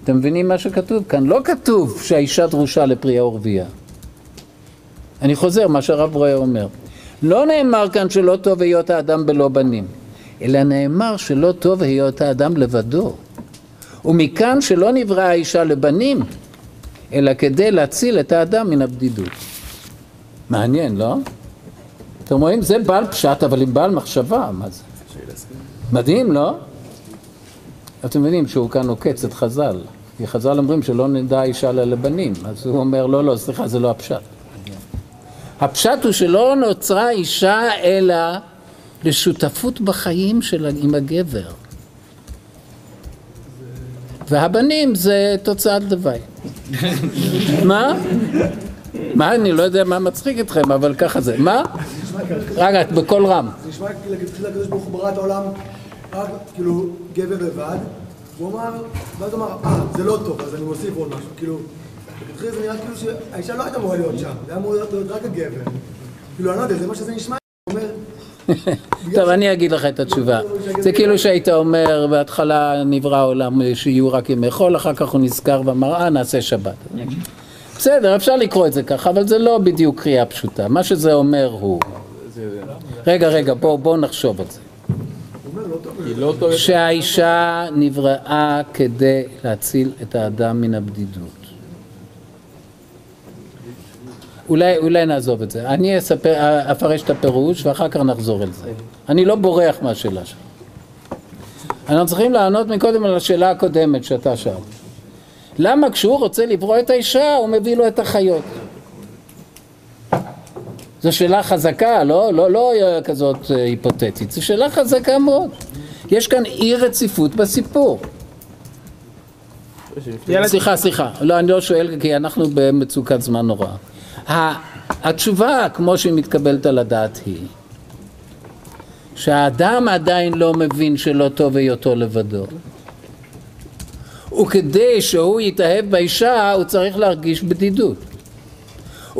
אתם מבינים מה שכתוב כאן? לא כתוב שהאישה דרושה לפרייה ורבייה. אני חוזר, מה שהרב ברויר אומר. לא נאמר כאן שלא טוב היות האדם בלא בנים, אלא נאמר שלא טוב היות האדם לבדו. ומכאן שלא נבראה האישה לבנים, אלא כדי להציל את האדם מן הבדידות. מעניין, לא? אתם רואים? זה בעל פשט, אבל עם בעל מחשבה, מה זה? מדהים, לא? אתם מבינים שהוא כאן עוקץ את חז"ל. כי חז"ל אומרים שלא נדע אישה לבנים, אז הוא אומר, לא, לא, סליחה, זה לא הפשט. הפשט הוא שלא נוצרה אישה אלא לשותפות בחיים שלה עם הגבר. והבנים זה תוצאת לוואי. מה? מה? אני לא יודע מה מצחיק אתכם, אבל ככה זה. מה? רגע, את בקול רם. זה נשמע כאילו הקדוש ברוך הוא ברא את העולם רק כאילו גבר לבד, והוא אמר, ואז הוא אמר, אה, זה לא טוב, אז אני מוסיף עוד משהו, כאילו, תחילה זה נראה כאילו שהאישה לא הייתה אמורה להיות שם, זה היה אמור להיות רק הגבר. כאילו, אני לא יודע, זה מה שזה נשמע, הוא אומר, טוב, אני אגיד לך את התשובה. זה כאילו שהיית אומר, בהתחלה נברא העולם שיהיו רק ימי חול, אחר כך הוא נזכר ואמר, אה, נעשה שבת. בסדר, אפשר לקרוא את זה ככה, אבל זה לא בדיוק קריאה פשוטה. מה שזה אומר הוא... רגע, רגע, בואו בוא נחשוב על זה. שהאישה נבראה כדי להציל את האדם מן הבדידות. אולי, אולי נעזוב את זה. אני אספר, אפרש את הפירוש ואחר כך נחזור אל זה. אני לא בורח מהשאלה שלך. אנחנו צריכים לענות מקודם על השאלה הקודמת שאתה שאלת. למה כשהוא רוצה לברוא את האישה הוא מביא לו את החיות? זו שאלה חזקה, לא, לא, לא כזאת אה, היפותטית, זו שאלה חזקה מאוד. יש כאן אי רציפות בסיפור. סליחה, סליחה, לא, אני לא שואל כי אנחנו במצוקת זמן נורא. התשובה, כמו שהיא מתקבלת על הדעת, היא שהאדם עדיין לא מבין שלא טוב היותו לבדו. וכדי שהוא יתאהב באישה, הוא צריך להרגיש בדידות.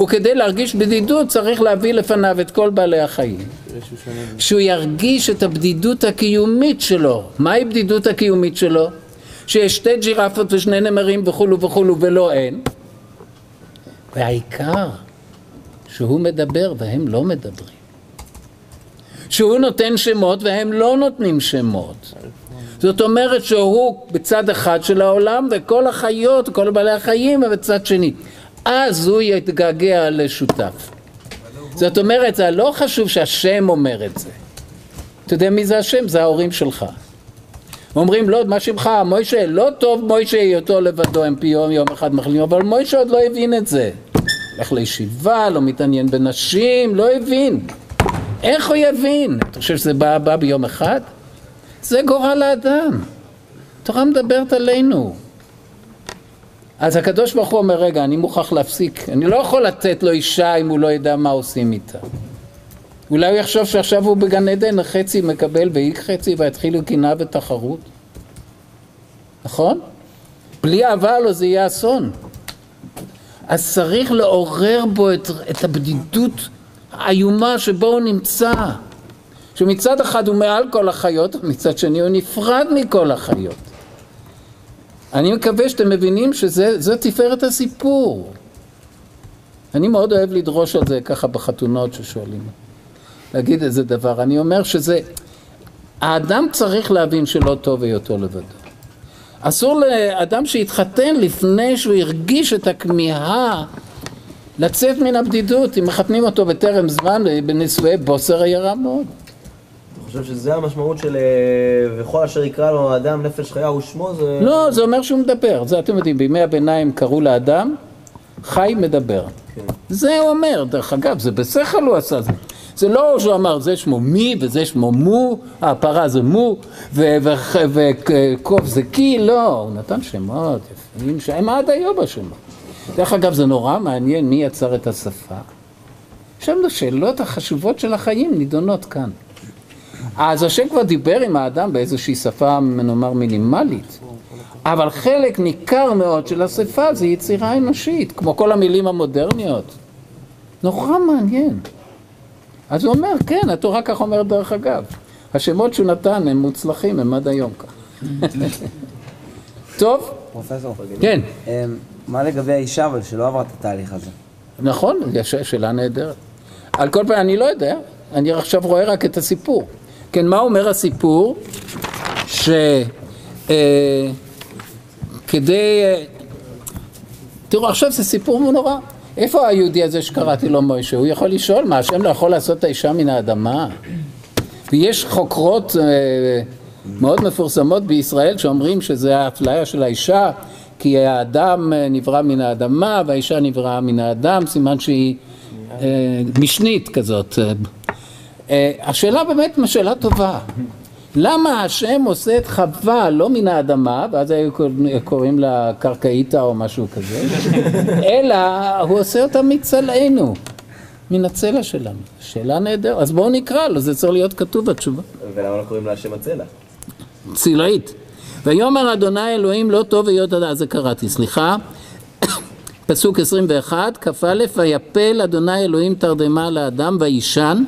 וכדי להרגיש בדידות צריך להביא לפניו את כל בעלי החיים. שהוא ירגיש את הבדידות הקיומית שלו. מהי בדידות הקיומית שלו? שיש שתי ג'ירפות ושני נמרים וכולו וכולו ולא אין. והעיקר, שהוא מדבר והם לא מדברים. שהוא נותן שמות והם לא נותנים שמות. זאת אומרת שהוא בצד אחד של העולם וכל החיות, כל בעלי החיים הם בצד שני. אז הוא יתגעגע לשותף. זאת אומרת, זה לא חשוב שהשם אומר את זה. אתה יודע מי זה השם? זה ההורים שלך. אומרים, לא, מה שמך? מוישה, לא טוב מוישה היותו לבדו, הם פי יום יום אחד מחלימים, אבל מוישה עוד לא הבין את זה. הולך לישיבה, לא מתעניין בנשים, לא הבין. איך הוא יבין? אתה חושב שזה בא, בא ביום אחד? זה גורל האדם. התורה מדברת עלינו. אז הקדוש ברוך הוא אומר, רגע, אני מוכרח להפסיק. אני לא יכול לתת לו אישה אם הוא לא ידע מה עושים איתה. אולי הוא יחשוב שעכשיו הוא בגן עדן, חצי מקבל ואיק חצי, ויתחילו קנאה ותחרות. נכון? בלי אהבה לו זה יהיה אסון. אז צריך לעורר בו את, את הבדידות האיומה שבו הוא נמצא. שמצד אחד הוא מעל כל החיות, מצד שני הוא נפרד מכל החיות. אני מקווה שאתם מבינים שזה תפארת הסיפור. אני מאוד אוהב לדרוש על זה ככה בחתונות ששואלים. להגיד איזה דבר. אני אומר שזה... האדם צריך להבין שלא טוב היותו לבדו. אסור לאדם שהתחתן לפני שהוא הרגיש את הכמיהה לצאת מן הבדידות, אם מחתנים אותו בטרם זמן בנישואי בוסר היה רע מאוד. חושב שזה המשמעות של אה, וכל אשר יקרא לו האדם נפש חיה ושמו זה... לא, זה אומר שהוא מדבר, זה אתם יודעים, בימי הביניים קראו לאדם חי מדבר. זה הוא אומר, דרך אגב, זה בשכל הוא עשה זה. זה לא שהוא אמר, זה שמו מי וזה שמו מו, הפרה זה מו, וקוף זה קי, לא, הוא נתן שמות יפים שהם עד היום השמות. דרך אגב, זה נורא מעניין מי יצר את השפה. עכשיו השאלות החשובות של החיים נידונות כאן. אז השם כבר דיבר עם האדם באיזושהי שפה, נאמר, מינימלית. אבל חלק ניכר מאוד של השפה זה יצירה אנושית, כמו כל המילים המודרניות. נורא מעניין. אז הוא אומר, כן, התורה כך אומרת דרך אגב. השמות שהוא נתן הם מוצלחים, הם עד היום כך. טוב? פרופסור. כן. אמ, מה לגבי האישה אבל שלא עברה את התהליך הזה? נכון, שאלה נהדרת. על כל פנים, אני לא יודע, אני עכשיו רואה רק את הסיפור. כן, מה אומר הסיפור? ש... אה. אה, תראו, עכשיו זה סיפור נורא. איפה היהודי הזה שקראתי לו מוישה? הוא יכול לשאול מה, השם לא יכול לעשות את האישה מן האדמה? ויש חוקרות אה, מאוד מפורסמות בישראל שאומרים שזה האפליה של האישה כי האדם אה, נברא מן האדמה והאישה נבראה מן האדם, סימן שהיא אה, משנית כזאת. אה, השאלה באמת שאלה טובה. למה השם עושה את חווה לא מן האדמה, ואז היו קוראים לה קרקעיתא או משהו כזה, אלא הוא עושה אותה מצלענו, מן הצלע שלנו. שאלה נהדרת. אז בואו נקרא לו, זה צריך להיות כתוב בתשובה. ולמה לא קוראים לה השם הצלע? צילאית. ויאמר אדוני אלוהים לא טוב היות אדם, זה קראתי, סליחה. פסוק 21, כ"א, ויפל אדוני אלוהים תרדמה לאדם וישן,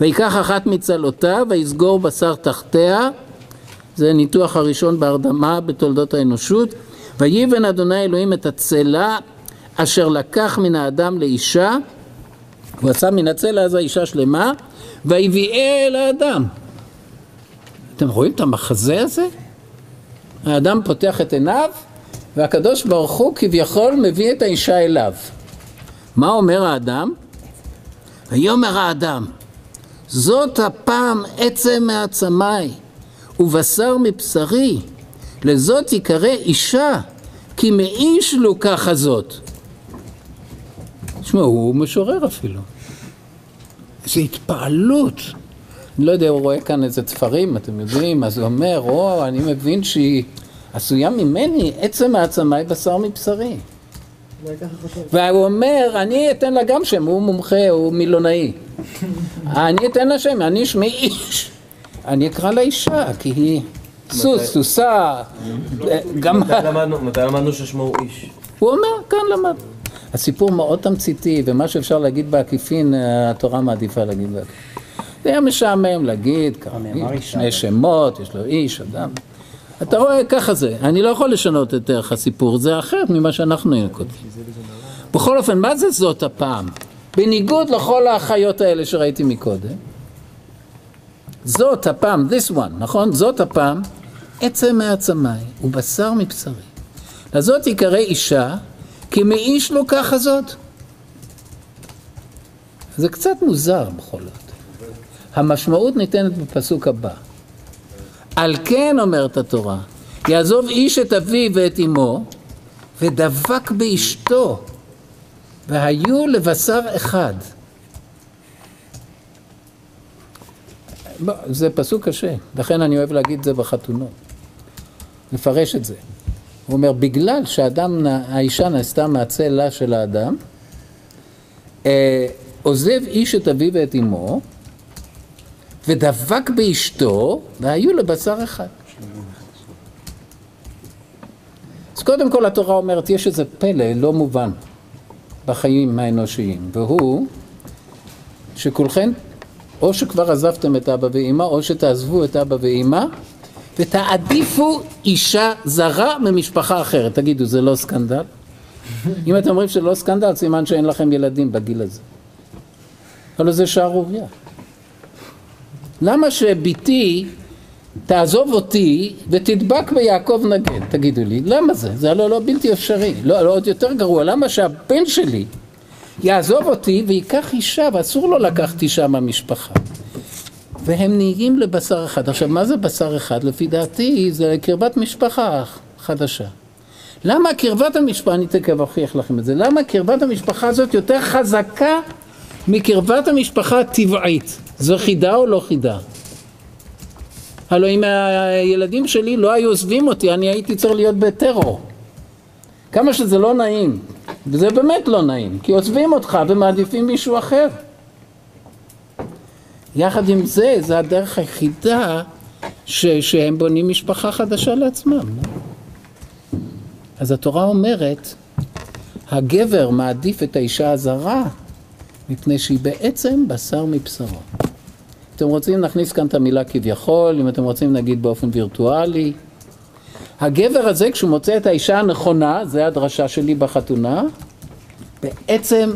ויקח אחת מצלעותיו ויסגור בשר תחתיה, זה ניתוח הראשון בהרדמה בתולדות האנושות, ויבן אדוני אלוהים את הצלע אשר לקח מן האדם לאישה, הוא עשה מן הצלע אז האישה שלמה, ויביאה אל האדם. אתם רואים את המחזה הזה? האדם פותח את עיניו, והקדוש ברוך הוא כביכול מביא את האישה אליו. מה אומר האדם? ויאמר האדם, זאת הפעם עצם מעצמיי, ובשר מבשרי, לזאת יקרא אישה, כי מאיש לוקחה זאת. תשמעו, הוא משורר אפילו. איזו התפעלות. אני לא יודע, הוא רואה כאן איזה תפרים, אתם יודעים, אז הוא אומר, או, אני מבין שהיא עשויה ממני, עצם מעצמיי בשר מבשרי. והוא אומר, אני אתן לה גם שם, הוא מומחה, הוא מילונאי. אני אתן לה שם, אני שמי איש. אני אקרא לה אישה, כי היא סוס, סוסה, גם... מתי למדנו ששמו הוא איש? הוא אומר, כאן למד. הסיפור מאוד תמציתי, ומה שאפשר להגיד בעקיפין, התורה מעדיפה להגיד בעקיפין. זה היה משעמם להגיד, שני שמות, יש לו איש, אדם. אתה רואה, ככה זה. אני לא יכול לשנות את ערך הסיפור, זה אחרת ממה שאנחנו היינו כותבים. בכל אופן, מה זה זאת הפעם? בניגוד לכל החיות האלה שראיתי מקודם, זאת הפעם, this one, נכון? זאת הפעם, עצם מעצמיי ובשר מבשרי. לזאת יקרא אישה, כי מאיש לא ככה זאת. זה קצת מוזר בכל זאת. המשמעות ניתנת בפסוק הבא. על כן אומרת התורה, יעזוב איש את אביו ואת אמו, ודבק באשתו, והיו לבשר אחד. זה פסוק קשה, לכן אני אוהב להגיד את זה בחתונות, לפרש את זה. הוא אומר, בגלל שהאדם, האישה נעשתה מהצלע של האדם, אה, עוזב איש את אביו ואת אמו, ודבק באשתו, והיו לבשר אחד. אז קודם כל התורה אומרת, יש איזה פלא לא מובן בחיים האנושיים, והוא שכולכם, או שכבר עזבתם את אבא ואימא, או שתעזבו את אבא ואימא, ותעדיפו אישה זרה ממשפחה אחרת. תגידו, זה לא סקנדל? אם אתם אומרים שזה לא סקנדל, סימן שאין לכם ילדים בגיל הזה. אבל זה שערורייה. למה שבתי תעזוב אותי ותדבק ביעקב נגד. תגידו לי, למה זה? זה הלא לא בלתי אפשרי. לא, לא עוד יותר גרוע, למה שהבן שלי יעזוב אותי וייקח אישה, ואסור לו לקחת אישה מהמשפחה. והם נהיים לבשר אחד. עכשיו, מה זה בשר אחד? לפי דעתי זה קרבת משפחה חדשה. למה קרבת המשפחה, אני תכף אוכיח לכם את זה, למה קרבת המשפחה הזאת יותר חזקה מקרבת המשפחה הטבעית? זו חידה או לא חידה? הלוא אם הילדים שלי לא היו עוזבים אותי, אני הייתי צריך להיות בטרור. כמה שזה לא נעים, וזה באמת לא נעים, כי עוזבים אותך ומעדיפים מישהו אחר. יחד עם זה, זה הדרך היחידה ש, שהם בונים משפחה חדשה לעצמם. אז התורה אומרת, הגבר מעדיף את האישה הזרה מפני שהיא בעצם בשר מבשרו. אתם רוצים נכניס כאן את המילה כביכול, אם אתם רוצים נגיד באופן וירטואלי. הגבר הזה כשהוא מוצא את האישה הנכונה, זה הדרשה שלי בחתונה, בעצם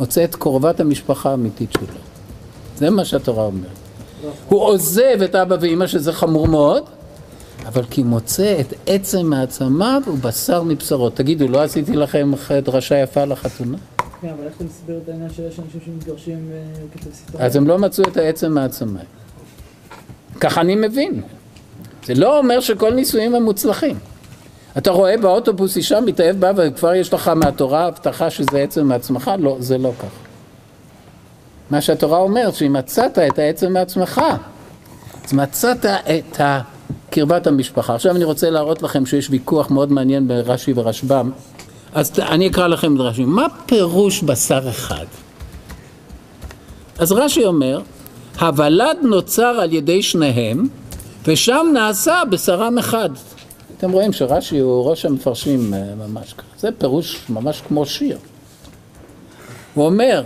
מוצא את קרובת המשפחה האמיתית שלו. זה מה שהתורה אומרת. הוא עוזב את אבא ואימא שזה חמור מאוד, אבל כי מוצא את עצם מעצמיו הוא בשר מבשרות. תגידו, לא עשיתי לכם דרשה יפה לחתונה? כן, אבל איך אתה מסביר את העניין שיש אנשים שמתגרשים אה, כתוב אז הם לא מצאו את העצם מעצמם. ככה אני מבין. זה לא אומר שכל נישואים הם מוצלחים. אתה רואה באוטובוס אישה מתאהב בה וכבר יש לך מהתורה הבטחה שזה עצם מעצמך? לא, זה לא כך. מה שהתורה אומרת, שאם מצאת את העצם מעצמך, אז מצאת את קרבת המשפחה. עכשיו אני רוצה להראות לכם שיש ויכוח מאוד מעניין ברש"י ורשב"ם. אז אני אקרא לכם את רש"י. מה פירוש בשר אחד? אז רש"י אומר, הוולד נוצר על ידי שניהם, ושם נעשה בשרם אחד. אתם רואים שרש"י הוא ראש המפרשים אה, ממש ככה. זה פירוש ממש כמו שיר. הוא אומר,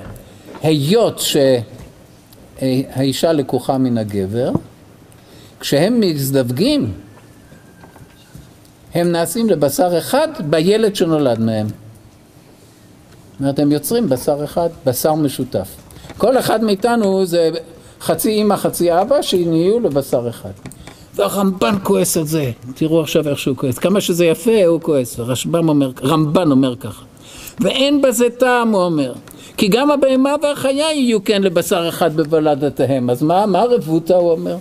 היות שהאישה לקוחה מן הגבר, כשהם מזדווגים, הם נעשים לבשר אחד בילד שנולד מהם. זאת אומרת, הם יוצרים בשר אחד, בשר משותף. כל אחד מאיתנו זה חצי אימא, חצי אבא, שנהיו לבשר אחד. והרמב"ן כועס על זה, תראו עכשיו איך שהוא כועס. כמה שזה יפה, הוא כועס. ורשב"ם רמב"ן אומר ככה. ואין בזה טעם, הוא אומר. כי גם הבהמה והחיה יהיו כן לבשר אחד בוולדתיהם. אז מה, מה רבותא, הוא אומר?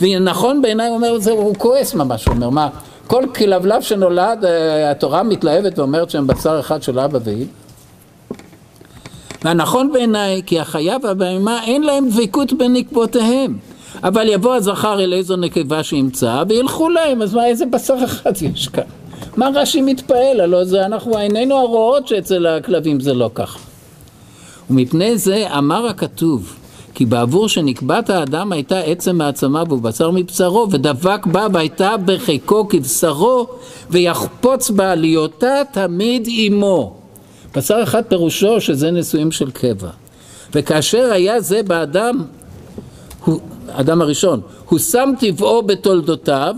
ונכון בעיניי, הוא אומר, זה, הוא כועס ממש, הוא אומר, מה, כל כלבלב שנולד, אה, התורה מתלהבת ואומרת שהם בשר אחד של אבא ואמא? והנכון בעיניי, כי החיה והבהמה אין להם דבקות בנקבותיהם. אבל יבוא הזכר אל איזו נקבה שימצא, וילכו להם, אז מה, איזה בשר אחד יש כאן? מה רש"י מתפעל? הלוא זה אנחנו עינינו הרואות שאצל הכלבים זה לא ככה. ומפני זה אמר הכתוב, כי בעבור שנקבת האדם הייתה עצם מעצמיו ובשר מבשרו, ודבק בה והייתה בחיקו כבשרו, ויחפוץ בה להיותה תמיד עמו. בשר אחד פירושו שזה נישואים של קבע. וכאשר היה זה באדם, הוא, אדם הראשון, הוא שם טבעו בתולדותיו,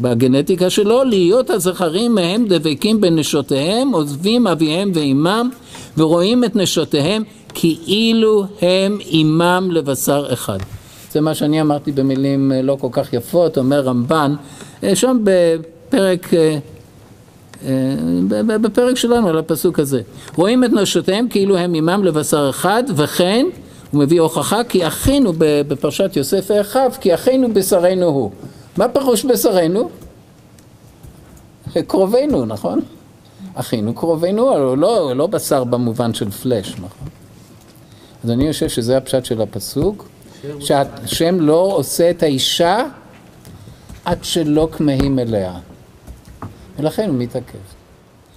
בגנטיקה שלו, להיות הזכרים מהם דבקים בנשותיהם, עוזבים אביהם ואימם, ורואים את נשותיהם כאילו הם אימם לבשר אחד. זה מה שאני אמרתי במילים אה, לא כל כך יפות, אומר רמב"ן, אה, שם בפרק, אה, בפרק שלנו על הפסוק הזה. רואים את נשותיהם כאילו הם אימם לבשר אחד, וכן הוא מביא הוכחה כי אחינו בפרשת יוסף ואחיו, כי אחינו בשרנו הוא. מה פירוש בשרנו? קרובינו, נכון? אחינו קרובינו, לא, לא בשר במובן של פלאש, נכון? אז אני חושב שזה הפשט של הפסוק, שהשם לא עושה את האישה עד שלא כמהים אליה, ולכן הוא מתעכב.